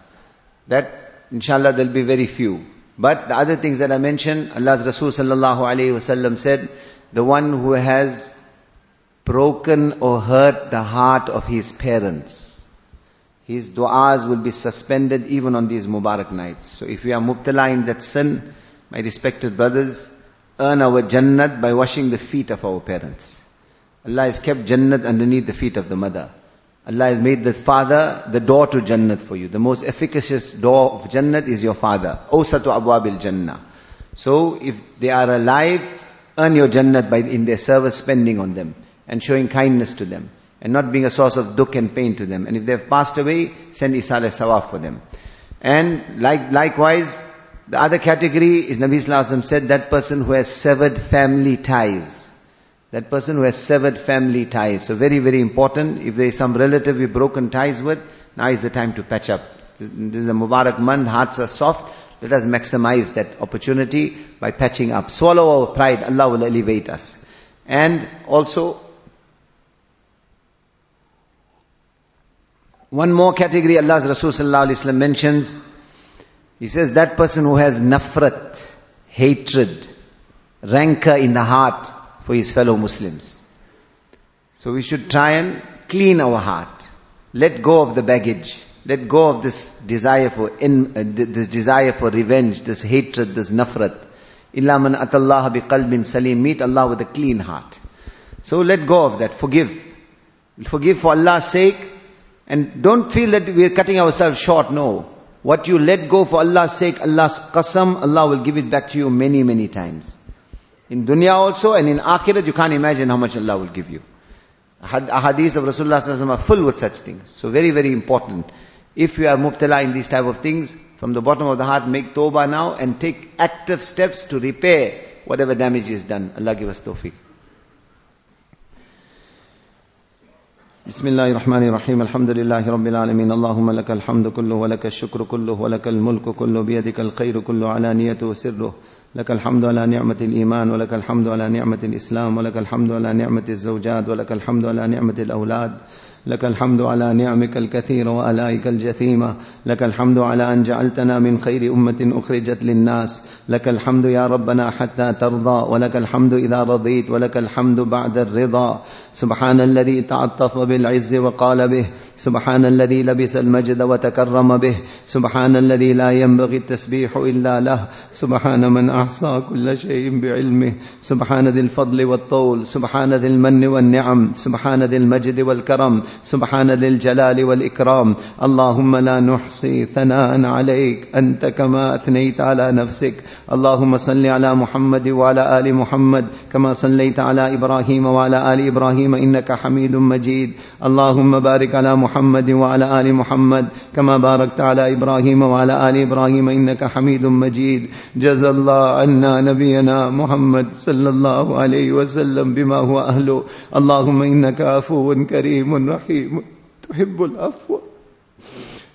That, inshallah, there'll be very few. But the other things that I mentioned, Allah's Rasul sallallahu alayhi wasallam said, the one who has broken or hurt the heart of his parents, his du'as will be suspended even on these Mubarak nights. So if we are mubtala in that sin, my respected brothers, earn our Jannat by washing the feet of our parents. Allah has kept Jannat underneath the feet of the mother. Allah has made the father the door to Jannat for you. The most efficacious door of Jannat is your father. Awsatu abwabil Jannah. So if they are alive, earn your Jannat by in their service spending on them and showing kindness to them and not being a source of dukh and pain to them. And if they've passed away, send isal sawab for them. And like, likewise, the other category is Nabi Sallallahu said that person who has severed family ties. That person who has severed family ties. So very, very important. If there is some relative we've broken ties with, now is the time to patch up. This is a Mubarak month, hearts are soft. Let us maximize that opportunity by patching up. Swallow our pride, Allah will elevate us. And also, one more category Allah's Rasul mentions, he says that person who has nafrat, hatred, rancor in the heart for his fellow Muslims. So we should try and clean our heart. Let go of the baggage. Let go of this desire for in, uh, this desire for revenge, this hatred, this nafrat. Illa man atallaha biqalbin salim. Meet Allah with a clean heart. So let go of that. Forgive. Forgive for Allah's sake. And don't feel that we are cutting ourselves short. No. What you let go for Allah's sake, Allah's qasam, Allah will give it back to you many, many times. In dunya also and in akhirat, you can't imagine how much Allah will give you. Hadiths of Rasulullah are full with such things. So very, very important. If you are mubtala in these type of things, from the bottom of the heart, make tawbah now and take active steps to repair whatever damage is done. Allah give us tawfiq. بسم الله الرحمن الرحيم الحمد لله رب العالمين اللهم لك الحمد كله ولك الشكر كله ولك الملك كله بيدك الخير كله على نيته وسره لك الحمد على نعمة الإيمان ولك الحمد على نعمة الإسلام ولك الحمد على نعمة الزوجات ولك الحمد على نعمة الأولاد. لك الحمد على نعمك الكثيرة وآلائك الجثيمة. لك الحمد على أن جعلتنا من خير أمة أخرجت للناس. لك الحمد يا ربنا حتى ترضى. ولك الحمد إذا رضيت. ولك الحمد بعد الرضا. سبحان الذي تعطف بالعز وقال به. سبحان الذي لبس المجد وتكرم به. سبحان الذي لا ينبغي التسبيح إلا له. سبحان من أحصى كل شيء بعلمه. سبحان ذي الفضل والطول. سبحان ذي المن والنعم. سبحان ذي المجد والكرم. سبحان ذي الجلال والإكرام اللهم لا نحصي ثناء عليك أنت كما أثنيت على نفسك اللهم صل على محمد وعلى آل محمد كما صليت على إبراهيم وعلى آل إبراهيم إنك حميد مجيد اللهم بارك على محمد وعلى آل محمد كما باركت على إبراهيم وعلى آل إبراهيم إنك حميد مجيد جزى الله عنا نبينا محمد صلى الله عليه وسلم بما هو أهله اللهم إنك عفو كريم رحيم تحب العفو؟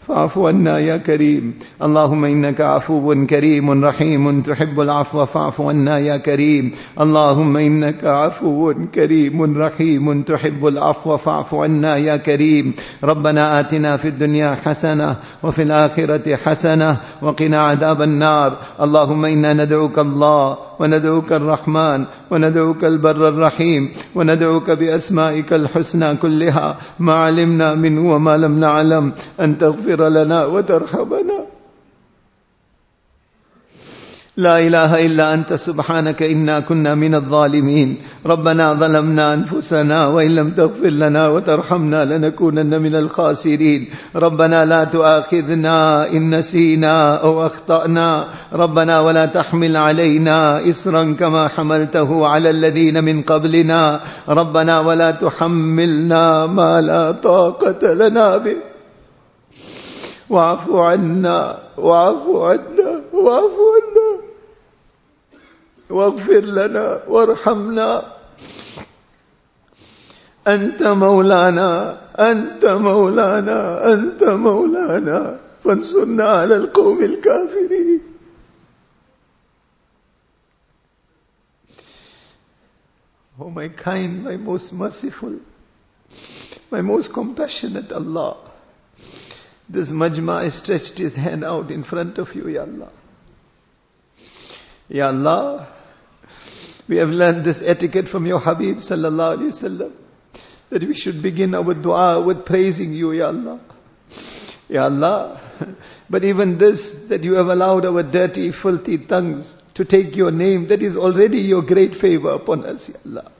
فاعف عنا يا كريم. اللهم إنك عفو كريم رحيم تحب العفو فاعف عنا يا كريم. اللهم إنك عفو كريم رحيم تحب العفو فاعف عنا يا كريم. ربنا آتنا في الدنيا حسنة وفي الآخرة حسنة وقنا عذاب النار. اللهم إنا ندعوك الله وندعوك الرحمن وندعوك البر الرحيم وندعوك بأسمائك الحسنى كلها. ما علمنا منه وما لم نعلم. أن تغفر لنا وترحمنا. لا إله إلا أنت سبحانك إنا كنا من الظالمين. ربنا ظلمنا أنفسنا وإن لم تغفر لنا وترحمنا لنكونن من الخاسرين. ربنا لا تؤاخذنا إن نسينا أو أخطأنا. ربنا ولا تحمل علينا إسرا كما حملته على الذين من قبلنا. ربنا ولا تحملنا ما لا طاقة لنا به. واعف عنا واعف عنا واعف عنا. واغفر لنا وارحمنا. أنت مولانا أنت مولانا أنت مولانا. فانصرنا على القوم الكافرين. Oh my kind, my most merciful, my most compassionate Allah. This majma stretched his hand out in front of you, Ya Allah. Ya Allah, we have learned this etiquette from your Habib sallallahu alayhi wasallam that we should begin our dua with praising you, Ya Allah. Ya Allah, but even this, that you have allowed our dirty, filthy tongues to take your name, that is already your great favor upon us, Ya Allah.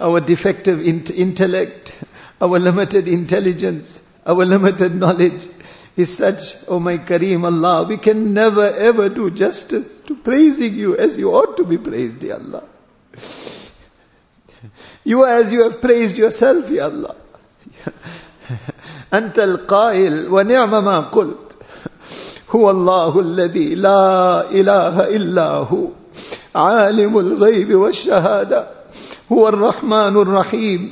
Our defective intellect, our limited intelligence, our limited knowledge is such, oh my Kareem Allah, we can never ever do justice to praising you as you ought to be praised, Ya Allah. You are as you have praised yourself, Ya Allah. أنت القائل ونعم ما قلت هو الله الذي لا إله إلا هو عالم الغيب والشهادة هو الرحمن الرحيم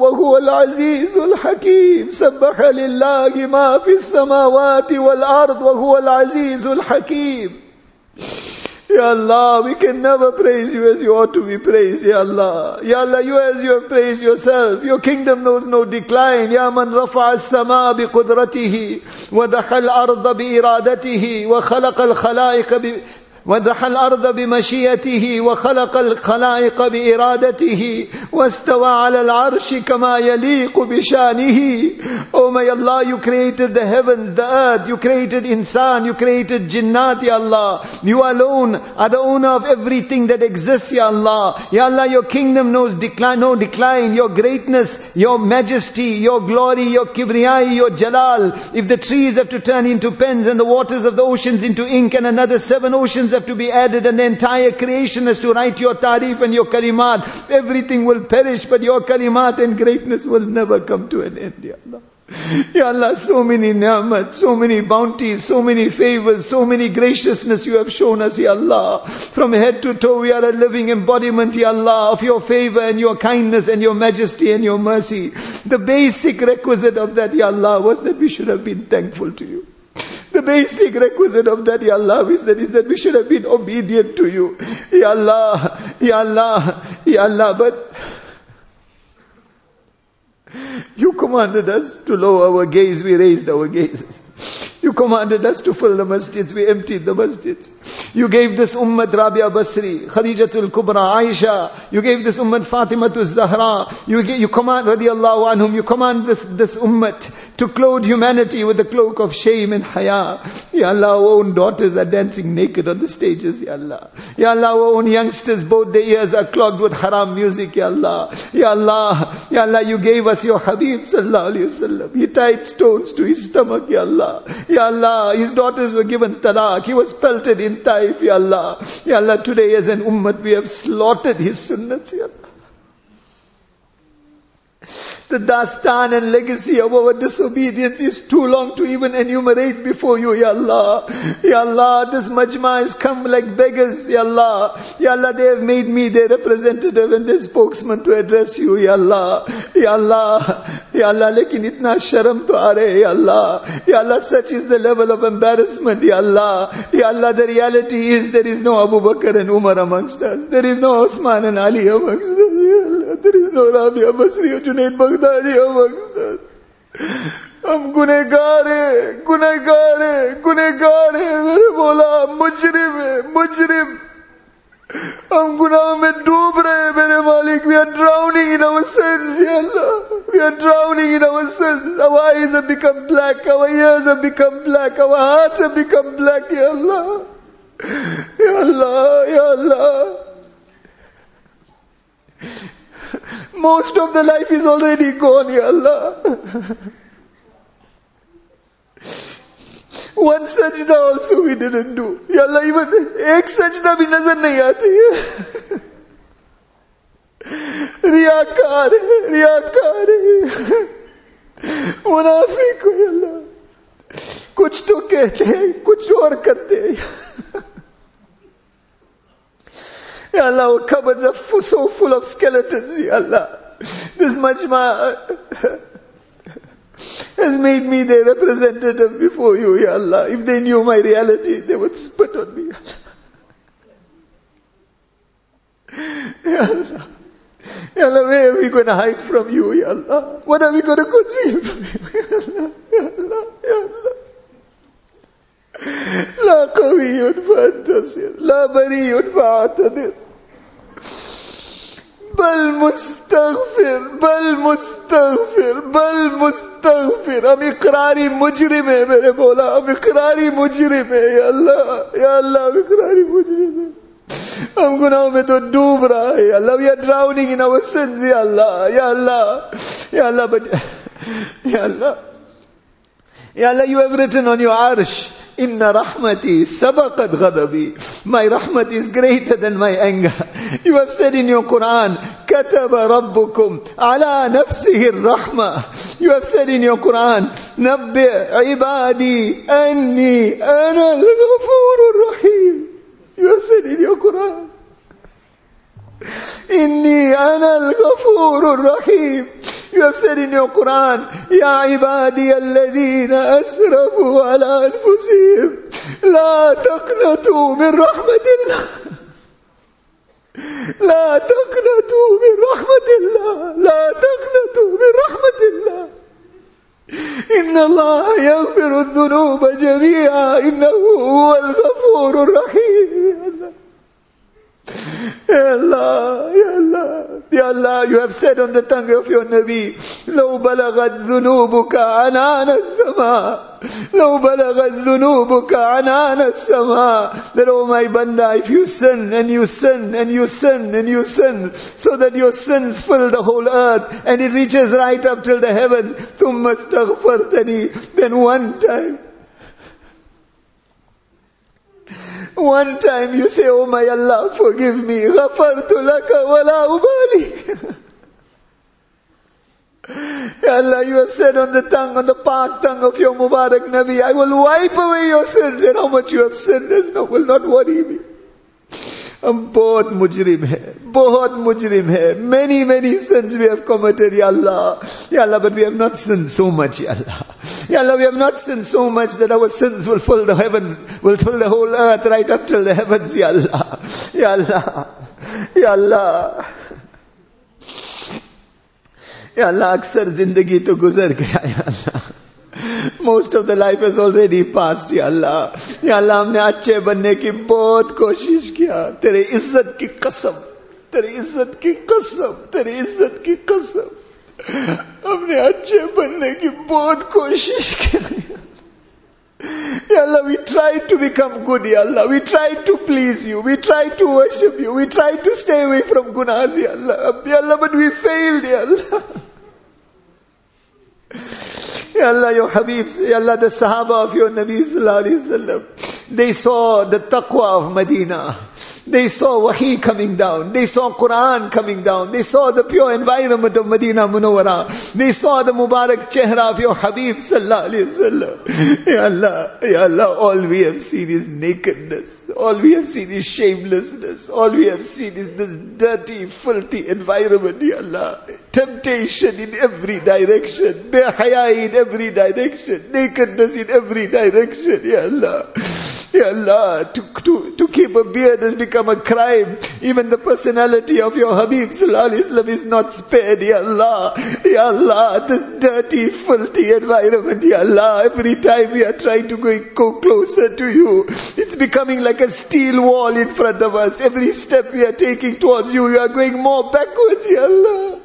وهو العزيز الحكيم سبح لله ما في السماوات والارض وهو العزيز الحكيم Ya Allah, we can never praise you as you ought to be praised, Ya Allah. Ya Allah, you as you have praised yourself. Your kingdom knows no decline. Ya man rafa'a as-sama biqudratihi wa dakhala al-arda bi iradatihi wa khalaqa al-khalaiqa bi ودحى الأرض بمشيئته وخلق الخلائق بإرادته واستوى على العرش كما يليق بشانه Oh my Allah, you created the heavens, the earth, you created insan, you created jinnat, Ya Allah. You alone are the owner of everything that exists, Ya Allah. Ya Allah, your kingdom knows decline, no decline, your greatness, your majesty, your glory, your kibriyai, your jalal. If the trees have to turn into pens and the waters of the oceans into ink and another seven oceans have to be added and the entire creation has to write your tarif and your kalimat. Everything will perish, but your kalimat and greatness will never come to an end, Ya Allah. Ya Allah, so many ni'mat, so many bounties, so many favors, so many graciousness you have shown us, Ya Allah. From head to toe we are a living embodiment, Ya Allah, of your favor and your kindness and your majesty and your mercy. The basic requisite of that, Ya Allah, was that we should have been thankful to you. Basic requisite of that, Ya Allah, is that, is that we should have been obedient to you. Ya Allah, Ya Allah, Ya Allah, but you commanded us to lower our gaze, we raised our gazes. You commanded us to fill the masjids, we emptied the masjids. You gave this ummah Rabia Basri, Khadijatul Kubra, Aisha. You gave this ummah Fatimatul Zahra. You, you command, radiallahu anhum, you command this, this ummah to clothe humanity with the cloak of shame and haya. Ya Allah, our own daughters are dancing naked on the stages, Ya Allah. Ya Allah, our own youngsters, both their ears are clogged with haram music, Ya Allah. Ya Allah, Ya Allah, you gave us your Habib, Sallallahu Alaihi Wasallam. He tied stones to his stomach, Ya Allah. Ya Allah, his daughters were given talaq. He was pelted in Taif, Ya Allah. Ya Allah, today as an ummah we have slaughtered his sunnats, Ya Allah. The dastan and legacy of our disobedience is too long to even enumerate before you, Ya Allah. Ya Allah, this majma has come like beggars, Ya Allah. Ya Allah, they have made me their representative and their spokesman to address you, Ya Allah. Ya Allah, Ya Allah, lekin itna sharam to aare, Ya Allah. Ya Allah, such is the level of embarrassment, Ya Allah. Ya Allah, the reality is there is no Abu Bakr and Umar amongst us. There is no Osman and Ali amongst us, Ya Allah. There is no Rabia Basri or Junaid Baghdadi amongst us. हम गुनेगार है गुनेगार है गुनेगार है मेरे बोला मुजरिम है मुजरिम हम गुनाह में डूब रहे हैं मेरे मालिक we are drowning in our sins या Allah we are drowning in our sins our eyes have become black our ears have become black our hearts have become black या अल्लाह या अल्लाह या अल्लाह most of the life is already gone, Ya Allah. One sajda also we didn't do. Ya Allah, even एक sajda भी नजर नहीं आती है रियाकार है रियाकार है मुनाफिक हो या अल्लाह कुछ तो कहते हैं कुछ और करते हैं Ya Allah, our cupboards are so full of skeletons, Ya Allah. This majma has made me their representative before you, Ya Allah. If they knew my reality, they would spit on me, Ya Allah. Ya Allah. Ya Allah, where are we going to hide from you, Ya Allah? What are we going to conceal from you, Ya Allah? Ya Allah, Ya Allah. لا قوي فانتصر لا بريء فاعتذر. بل مستغفر بل مستغفر بل مستغفر. ہم اقراری مجرم ہے میرے بولا ہم اقراری مجرم ہے، یا اللہ یا اللہ ہم اقراری مجرم ہے. ہم گناہوں میں تو ڈوب رہا ہے اللہ یا آر ڈراؤننگ ان اور سنز یا اللہ یا اللہ یا اللہ بج... یا اللہ یا اللہ یو ہیو ریٹن آن یور عرش Inna rahmati sabaqat ghadabi. My rahmat is greater than my anger. You have said in your Quran, kataba rabbukum ala nafsihi rahmah. You have said in your Quran, nabbi ibadi anni ana al-ghafur rahim. You have said in your Quran, inni ana al-ghafur rahim. يفسرني القرآن. يا عبادي الذين أسرفوا على أنفسهم لا تقنطوا من رحمة الله. لا تقنطوا من رحمة الله. لا تقنطوا من رحمة الله. إن الله يغفر الذنوب جميعا. إنه هو الغفور الرحيم. يا الله Ya Allah, Ya Allah, Ya Allah, you have said on the tongue of your Nabi, لو بلغت ذنوبك عنان السماء لو بلغت ذنوبك عنان السماء that oh my banda if you sin and you sin and you sin and you sin so that your sins fill the whole earth and it reaches right up till the heavens ثم استغفرتني then one time One time you say, Oh my Allah, forgive me. غَفَرْتُ لَكَ وَلَا أُبَالِي Allah, you have said on the tongue, on the part tongue of your Mubarak Nabi, I will wipe away your sins and how much you have sinned is no, will not worry me. हम बहुत मुजरिम है बहुत मुजरिम है many many sins we have committed ya Allah ya Allah but we have not sinned so much ya Allah ya Allah we have not sinned so much that our sins will fill the heavens will fill the whole earth right up till the heavens ya Allah ya Allah ya Allah या अल्लाह अक्सर जिंदगी तो गुजर गया या अल्लाह most of the life is already past या अल्लाह या अल्लाह हमने अच्छे बनने की बहुत कोशिश किया तेरे इज्जत की कसम तेरी इज्जत की कसम तेरी इज्जत की कसम हमने अच्छे बनने की बहुत कोशिश की Ya Allah, we try to become good, Ya Allah. We try to please you. We try to worship you. We try to stay away from gunas, Ya Allah. Ya Allah, but we failed, Ya Allah. Ya Allah, your Habibs, Ya Allah, the Sahaba of your Nabi Sallallahu Alaihi Wasallam, they saw the taqwa of Medina. They saw Wahi coming down. They saw Quran coming down. They saw the pure environment of Medina Munawwara. They saw the Mubarak chehra of your Habib Sallallahu Alaihi Wasallam. Ya Allah, Ya Allah, all we have seen is nakedness. All we have seen is shamelessness. All we have seen is this dirty, filthy environment, Ya Allah. Temptation in every direction. Behaya in every direction. Nakedness in every direction, Ya Allah. Ya Allah, to, to, to keep a beard has become a crime. Even the personality of your Habib Wasallam is not spared, Ya Allah. Ya Allah, this dirty, filthy environment, Ya Allah. Every time we are trying to go, go closer to you, it's becoming like a steel wall in front of us. Every step we are taking towards you, you are going more backwards, Ya Allah.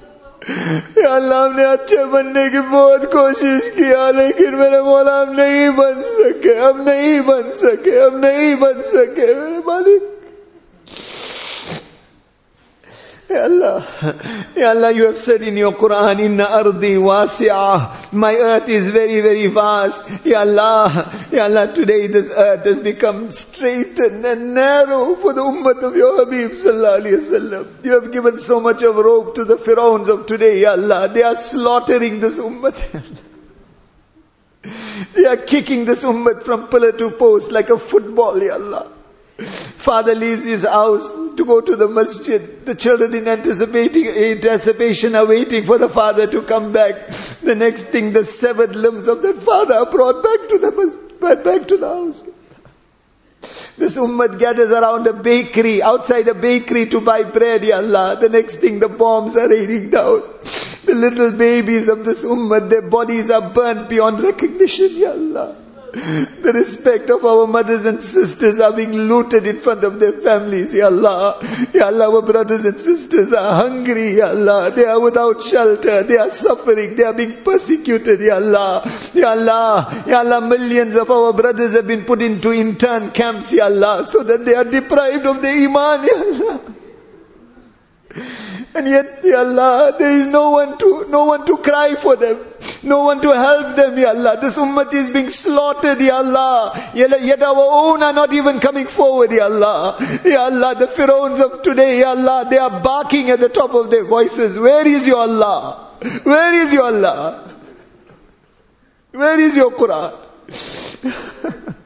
یا اللہ ہم نے اچھے بننے کی بہت کوشش کیا لیکن میرے مولا ہم نہیں بن سکے، ہم نہیں بن سکے، ہم نہیں بن سکے۔ میرے مالک Ya Allah, Ya Allah, you have said in your Quran, Inna ardi wasi'ah. My earth is very, very vast. Ya Allah, Ya Allah, today this earth has become straight and narrow for the ummah of your Habib Sallallahu Alaihi Wasallam. You have given so much of rope to the Pharaohs of today, Ya Allah. They are slaughtering this ummah. They are kicking this ummah from pillar to post like a football, Ya Allah. Father leaves his house to go to the masjid. The children in anticipating, anticipation are waiting for the father to come back. The next thing, the severed limbs of that father are brought back to the masjid, back to the house. This ummah gathers around a bakery, outside a bakery to buy bread, Ya Allah. The next thing, the bombs are raining down. The little babies of this ummah, their bodies are burnt beyond recognition, Ya Allah. The respect of our mothers and sisters are being looted in front of their families, Ya Allah. Ya Allah, our brothers and sisters are hungry, Ya Allah. They are without shelter. They are suffering. They are being persecuted, Ya Allah. Ya Allah. Ya Allah, millions of our brothers have been put into intern camps, Ya Allah, so that they are deprived of their iman, Ya Allah. And yet, Ya Allah, there is no one to, no one to cry for them. No one to help them, Ya Allah. This ummah is being slaughtered, Ya Allah. Yet our own are not even coming forward, Ya Allah. Ya Allah, the Pharaohs of today, Ya Allah, they are barking at the top of their voices. Where is your Allah? Where is your Allah? Where is your Quran?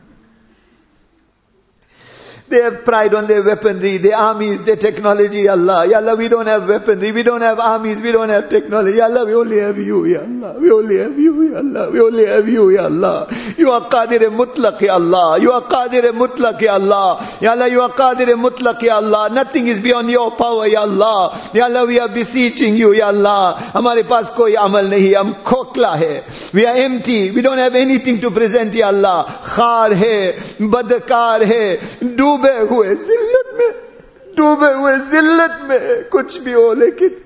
They have pride on their weaponry, their armies, their technology, Ya Allah. Ya Allah, we don't have weaponry, we don't have armies, we don't have technology. Ya Allah, we only have you, Ya Allah. We only have you, Ya Allah. We only have you, Ya Allah. You are Qadir Mutlaq, Ya Allah. You are Qadir Mutlaq, Ya Allah. Ya Allah, you are Qadir Mutlaq, Ya Allah. Nothing is beyond your power, Ya Allah. Ya Allah, we are beseeching you, Ya Allah. हमारे पास कोई अमल नहीं हम खोखला है We are empty. We don't have anything to present, Ya Allah. खार है, बदकार है, ڈوبے ہوئے ذلت میں۔ डूबे हुए जिल्लत में कुछ भी हो लेकिन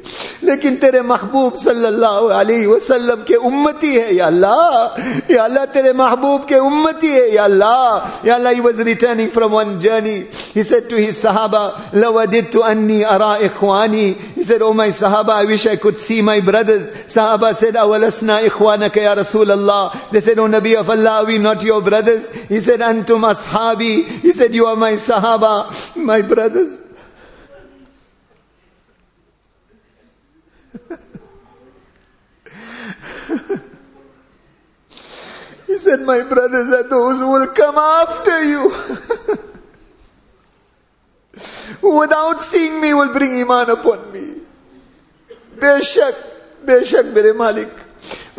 लेकिन तेरे महबूब सल्लल्लाहु अलैहि वसल्लम के उम्मती है या अल्लाह या अल्लाह तेरे महबूब के उम्मती है या अल्लाह या अल्लाह he was returning from one journey he said to his sahaba lawadittu anni ara ikhwani he said oh my sahaba I wish I could see my brothers sahaba said awalasna ikhwanaka ya rasul allah they said oh nabi of allah are we not your brothers he said antum ashabi he said you are my sahaba my brothers He said, My brothers are those who will come after you. without seeing me will bring iman upon me. Beshak, Beshak mere Malik.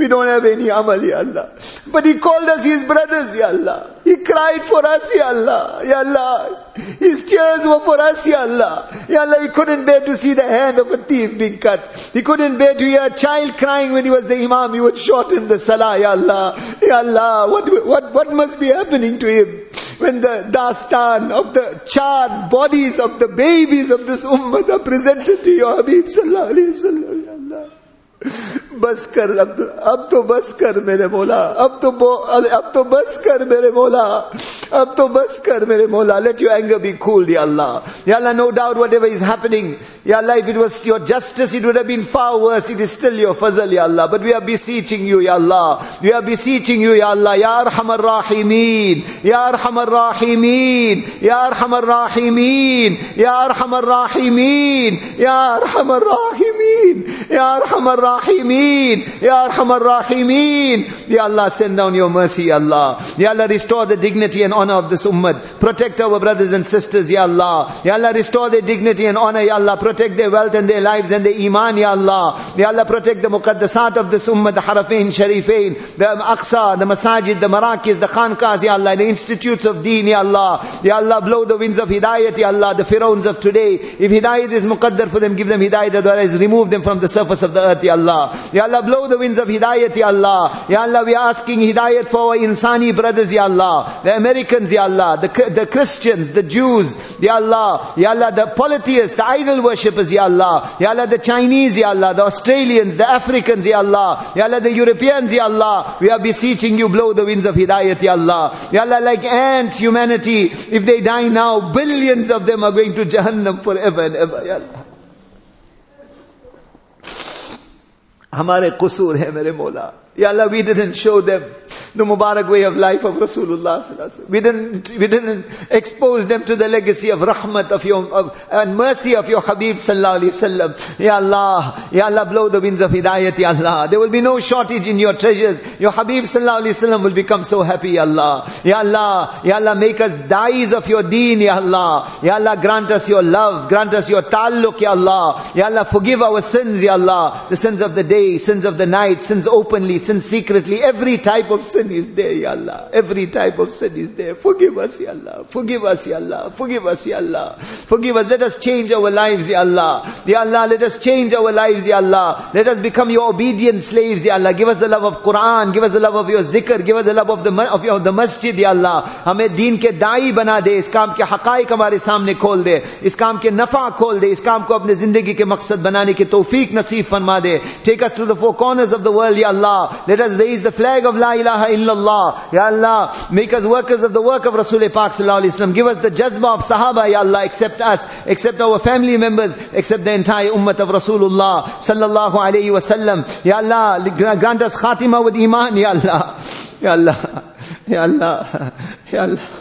We don't have any amal, Ya Allah. But He called us His brothers, Ya Allah. He cried for us, Ya Allah. Ya Allah. His tears were for us, Ya Allah. Ya Allah, He couldn't bear to see the hand of a thief being cut. He couldn't bear to hear a child crying when he was the Imam. He would shorten the Salah, Ya Allah. Ya Allah, what, what, what must be happening to him? When the dastan of the charred bodies of the babies of this ummah are presented to your Habib Sallallahu Wasallam, Ya بس کر، اب تو بس کر میرے مولا، اب تو اب تو بس کر میرے مولا، اب تو بس کر میرے مولا لیٹ یور اینگر بی کول یا اللہ یا اللہ نو ڈاؤٹ وٹ ایور از ہیپننگ یا اللہ اف اٹ واز یور جسٹس اٹ وڈ ہیو بین فار ورس اٹ از سٹل یور فضل یا اللہ بٹ وی آر بسیچنگ یو یا اللہ وی آر بسیچنگ یو یا اللہ یا ارحم الراحمین یا ارحم الراحمین یا ارحم الراحمین یا ارحم الراحمین یا ارحم الراحمین یا ارحم الراحمین rahimin ya arhamar rahimin. Ya Allah send down your mercy Allah. Ya Allah restore the dignity and honor of this ummah. Protect our brothers and sisters ya Allah. Ya Allah restore their dignity and honor ya Allah. Protect their wealth and their lives and their iman ya Allah. Ya Allah protect the muqaddasat of this ummah the haramain sharifain the aqsa the masajid the marakis the khanqahs ya Allah the institutes of deen ya Allah. Ya Allah blow the winds of hidayat ya Allah the pharaohs of today. If hidayat is muqaddar for them give them hidayat otherwise remove them from the surface of the earth ya Allah ya Allah blow the winds of hidayat ya Allah ya Allah we are asking hidayat for our insani brothers ya Allah the Americans ya Allah the, the Christians the Jews ya Allah ya Allah the polytheists the idol worshippers ya Allah ya Allah the Chinese ya Allah the Australians the Africans ya Allah ya Allah the Europeans ya Allah we are beseeching you blow the winds of hidayat ya Allah ya Allah like ants humanity if they die now billions of them are going to Jahannam forever and ever ya Allah ہمارے قصور ہے میرے مولا۔ Ya Allah, we didn't show them the Mubarak way of life of Rasulullah We didn't, we didn't expose them to the legacy of rahmat of your, of, and mercy of your Habib sallallahu alaihi wasallam. Ya Allah, Ya Allah, blow the winds of hidayat, Ya Allah. There will be no shortage in your treasures. Your Habib sallallahu alaihi wasallam will become so happy, Ya Allah. Ya Allah, Ya Allah, make us dais of your deen, Ya Allah. Ya Allah, grant us your love, grant us your taluk, Ya Allah. Ya Allah, forgive our sins, Ya Allah. The sins of the day, sins of the night, sins openly, sin secretly. Every type of sin is there, Ya Allah. Every type of sin is there. Forgive us, Ya Allah. Forgive us, Ya Allah. Forgive us, Ya Allah. Forgive us. Let us change our lives, Ya Allah. Ya Allah, let us change our lives, Ya Allah. Let us become your obedient slaves, Ya Allah. Give us the love of Quran. Give us the love of your zikr. Give us the love of the, of your, the masjid, Ya Allah. हमें दीन के दाई बना दे इस काम के हकाइक हमारे सामने खोल दे इस काम के नफा खोल दे इस काम को अपने जिंदगी के मकसद बनाने की तौफीक नसीब फरमा दे Take us to the four corners of the world, Ya let us raise the flag of La ilaha illallah. Ya Allah, make us workers of the work of Rasul Pak sallallahu wasallam. Give us the jazba of Sahaba, Ya Allah. Accept us, accept our family members, accept the entire ummah of Rasulullah sallallahu alaihi wasallam. Ya Allah, grant us khatima with iman, Ya Allah. Ya Allah, Ya Allah, Ya Allah. Ya Allah,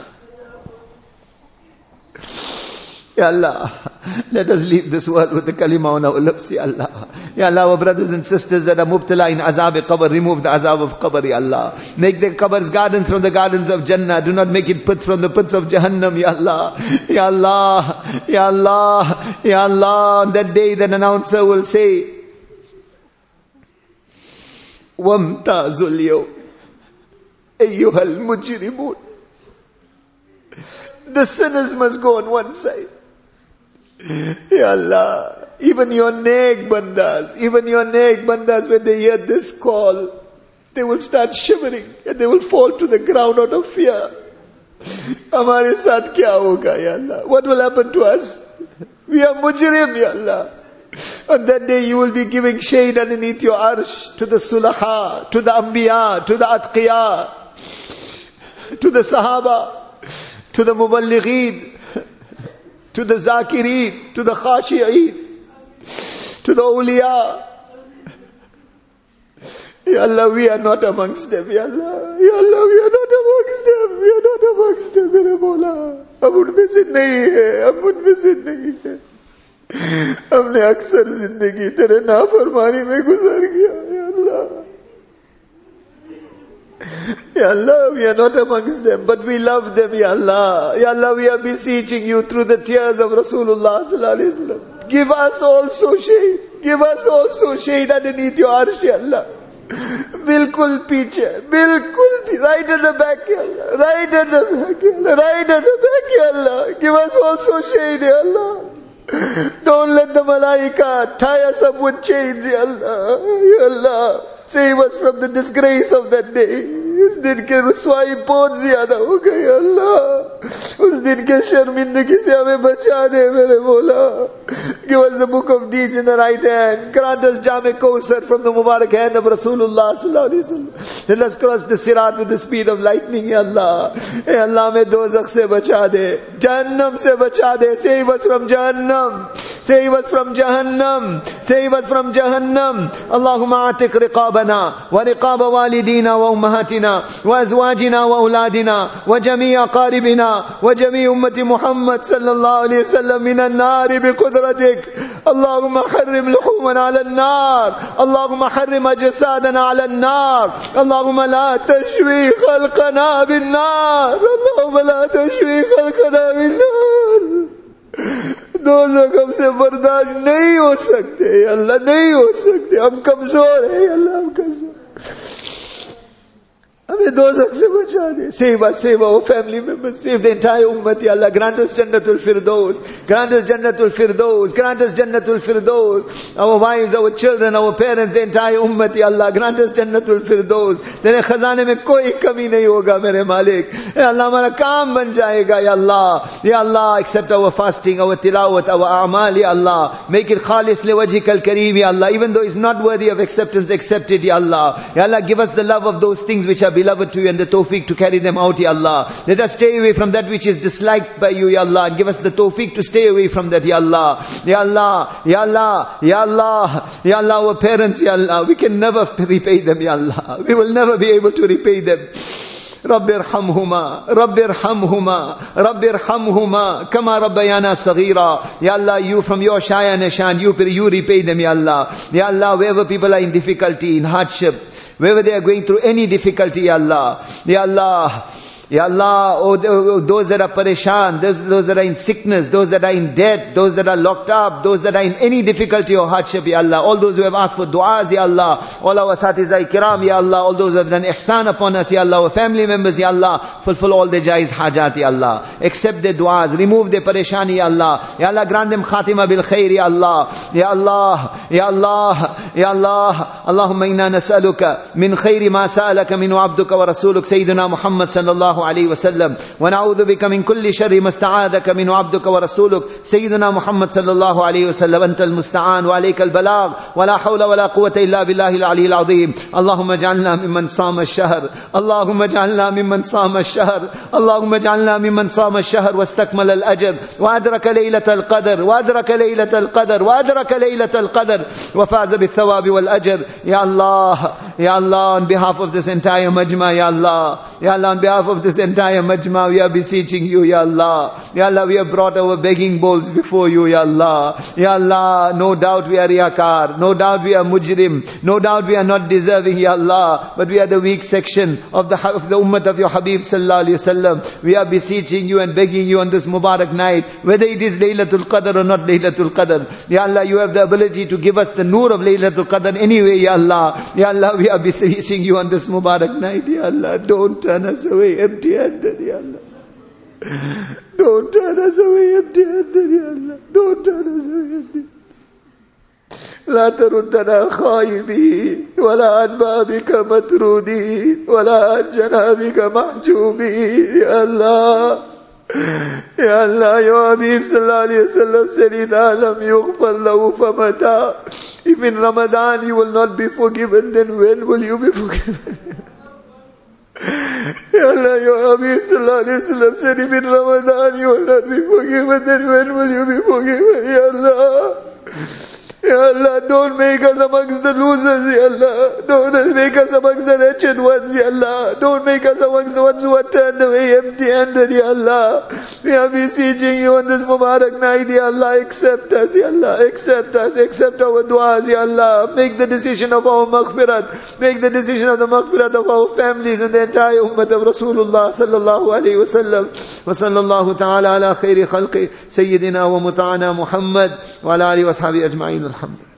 let us leave this world with the kalima on our lips, Ya Allah. Ya Allah, our brothers and sisters that are mubtala in azab qabr, remove the azab of qabr, Ya Allah. Make their qabrs gardens from the gardens of Jannah. Do not make it pits from the pits of Jahannam, Ya Allah. Ya Allah, Ya Allah, Ya Allah. On that day, that announcer will say, وَامْتَازُ الْيَوْمِ أَيُّهَا الْمُجْرِمُونَ The sinners must go on one side. Ya Allah, even your neg bandas, even your neg bandas, when they hear this call, they will start shivering and they will fall to the ground out of fear. हमारे साथ क्या होगा या अल्लाह What will happen to us? We are mujrim, Ya Allah. On that day you will be giving shade underneath your arsh to the sulaha, to the anbiya, to the atqiya, to the sahaba, to the muballighin, to the zakirin, to the khashi'in, to the awliya. Ya Allah, we are not amongst them. Ya Allah, ya Allah, we are not amongst them. We are not amongst them. میرے مولا ہم ان میں سے نہیں ہے ہم ان میں سے نہیں ہے ہم نے اکثر زندگی تیرے نافرمانی میں گزر گیا ہے اللہ Ya Allah, we are not amongst them, but we love them, Ya Allah. Ya Allah, we are beseeching you through the tears of Rasulullah sallallahu alaihi wasallam. Give us also shade. Give us also shade underneath your arsh, Ya Allah. बिल्कुल पीछे बिल्कुल right at the back ya Allah right at the back ya Allah right at the back ya Allah give us also shade ya Allah don't let the malaika tie save us from the disgrace of that day اس دن کے رسوائی بہت زیادہ ہو گئی اللہ اس دن کے شرمندگی سے ہمیں بچا دے میرے مولا Give us the book of deeds in the right hand. Grant us Jame Kosar from the Mubarak hand of Rasulullah sallallahu alayhi wa sallam. Let us cross the sirat with the speed of lightning, Ya Allah. اے اللہ ہمیں دوزخ سے بچا دے جہنم سے بچا دے Save us from جہنم Save us from جہنم Save us from جہنم اللہم آتک رقابنا ورقاب والدینا و امہاتنا أنفسنا وأزواجنا وجميع أقاربنا وجميع أمة محمد صلى الله عليه وسلم من النار بقدرتك. اللهم حرم لحومنا على النار. اللهم حرم أجسادنا على النار. اللهم لا تشوي خلقنا بالنار. اللهم لا تشوي خلقنا بالنار. دو زخم سے برداشت نہیں ہو سکتے. اللہ نہیں ہو سکتے. ہم کمزور ہیں. اللہ ہم کمزور हमें दोजख से बचा दे save us save our family members save the entire ummah ya Allah grant us jannatul firdaus grant us jannatul firdaus grant us jannatul firdaus our wives our children our parents the entire ummah ya Allah grant us jannatul firdaus तेरे खजाने में कोई कमी नहीं होगा मेरे मालिक ए अल्लाह हमारा काम बन जाएगा या अल्लाह या अल्लाह accept our fasting our tilawat our a'mal ya Allah make it khalis li wajhikal kareem ya Allah even though it's not worthy of acceptance accept it ya Allah ya Allah give us the love of those things which are beloved to you and the tawfiq to carry them out, Ya Allah. Let us stay away from that which is disliked by you, Ya Allah, and give us the tawfiq to stay away from that, Ya Allah. Ya Allah, Ya Allah, Ya Allah, Ya Allah, our parents, Ya Allah, we can never repay them, Ya Allah. We will never be able to repay them. رب ارحمهما رب ارحمهما رب ارحمهما كما ربيانا صغيرا Ya Allah you from your shaya nishan you you repay them Ya Allah Ya Allah wherever people are in difficulty in hardship wherever they are going through any difficulty Ya Allah Ya Allah Ya Allah, oh, those that are pareshan, those, those that are in sickness, those that are in debt, those that are locked up, those that are in any difficulty or hardship, Ya Allah, all those who have asked for du'as, Ya Allah, all our satizai kiram, Ya Allah, all those who have done ihsan upon us, Ya Allah, our family members, Ya Allah, fulfill all their jais hajat, Ya Allah, accept their du'as, remove their pareshani, Ya Allah, Ya Allah, grant them khatima bil khair, Ya Allah, Ya Allah, Ya Allah, Ya Allah, Allahumma inna nas'aluka min khairi ma sa'alaka min abduka wa rasuluk Sayyidina Muhammad sallallahu عليه وسلم ونعوذ بك من كل شر ما استعاذك منه عبدك ورسولك. سيدنا محمد صلى الله عليه وسلم أنت المستعان وعليك البلاغ. ولا حول ولا قوة إلا بالله العلي العظيم. اللهم اجعلنا ممن صام الشهر. اللهم اجعلنا ممن صام الشهر. اللهم اجعلنا ممن صام الشهر واستكمل الأجر. وأدرك ليلة القدر. وأدرك ليلة القدر. وأدرك ليلة القدر. وفاز بالثواب والأجر. يا الله يا الله on behalf of this entire majma يا الله يا الله on behalf of this entire majma we are beseeching you Ya Allah. Ya Allah we have brought our begging bowls before you Ya Allah. Ya Allah no doubt we are riyakar no doubt we are mujrim. No doubt we are not deserving Ya Allah. But we are the weak section of the of the ummah of your Habib sallallahu alaihi wasallam we are beseeching you and begging you on this Mubarak night whether it is Laylatul Qadr or not Laylatul Qadr. Ya Allah you have the ability to give us the nur of Laylatul Qadr anyway Ya Allah. Ya Allah we are beseeching you on this Mubarak night Ya Allah. Don't turn us away empty handed, Ya Allah. Don't turn us away empty handed, Ya Allah. Don't turn us away empty لا تردنا خائبين ولا عن بابك مطرودين ولا عن جنابك محجوبين يا الله Ya Allah, your Habib sallallahu alayhi wa sallam said, إِذَا لَمْ يُغْفَرْ لَهُ فَمَتَى If in Ramadan you will not be forgiven, then when will you be forgiven? Ya Allah, your Habib sallallahu alayhi wa sallam said, if in Ramadan you will not be forgiven, then when Ya Allah, don't make us amongst the losers, Ya Allah. Don't make us amongst the wretched ones, Ya Allah. Don't make us amongst the ones who are turned away empty-handed, Ya Allah. We are beseeching you on this Mubarak night, Ya Allah. Accept us, Ya Allah. Accept us. Accept our du'as, Ya Allah. Make the decision of our maghfirat. Make the decision of the maghfirat of our families and the entire ummah of Rasulullah sallallahu alayhi wa sallam. Wa sallallahu ta'ala ala khairi khalqi sayyidina wa muta'ana Muhammad wa ala alihi wa ajma'in. الحمد.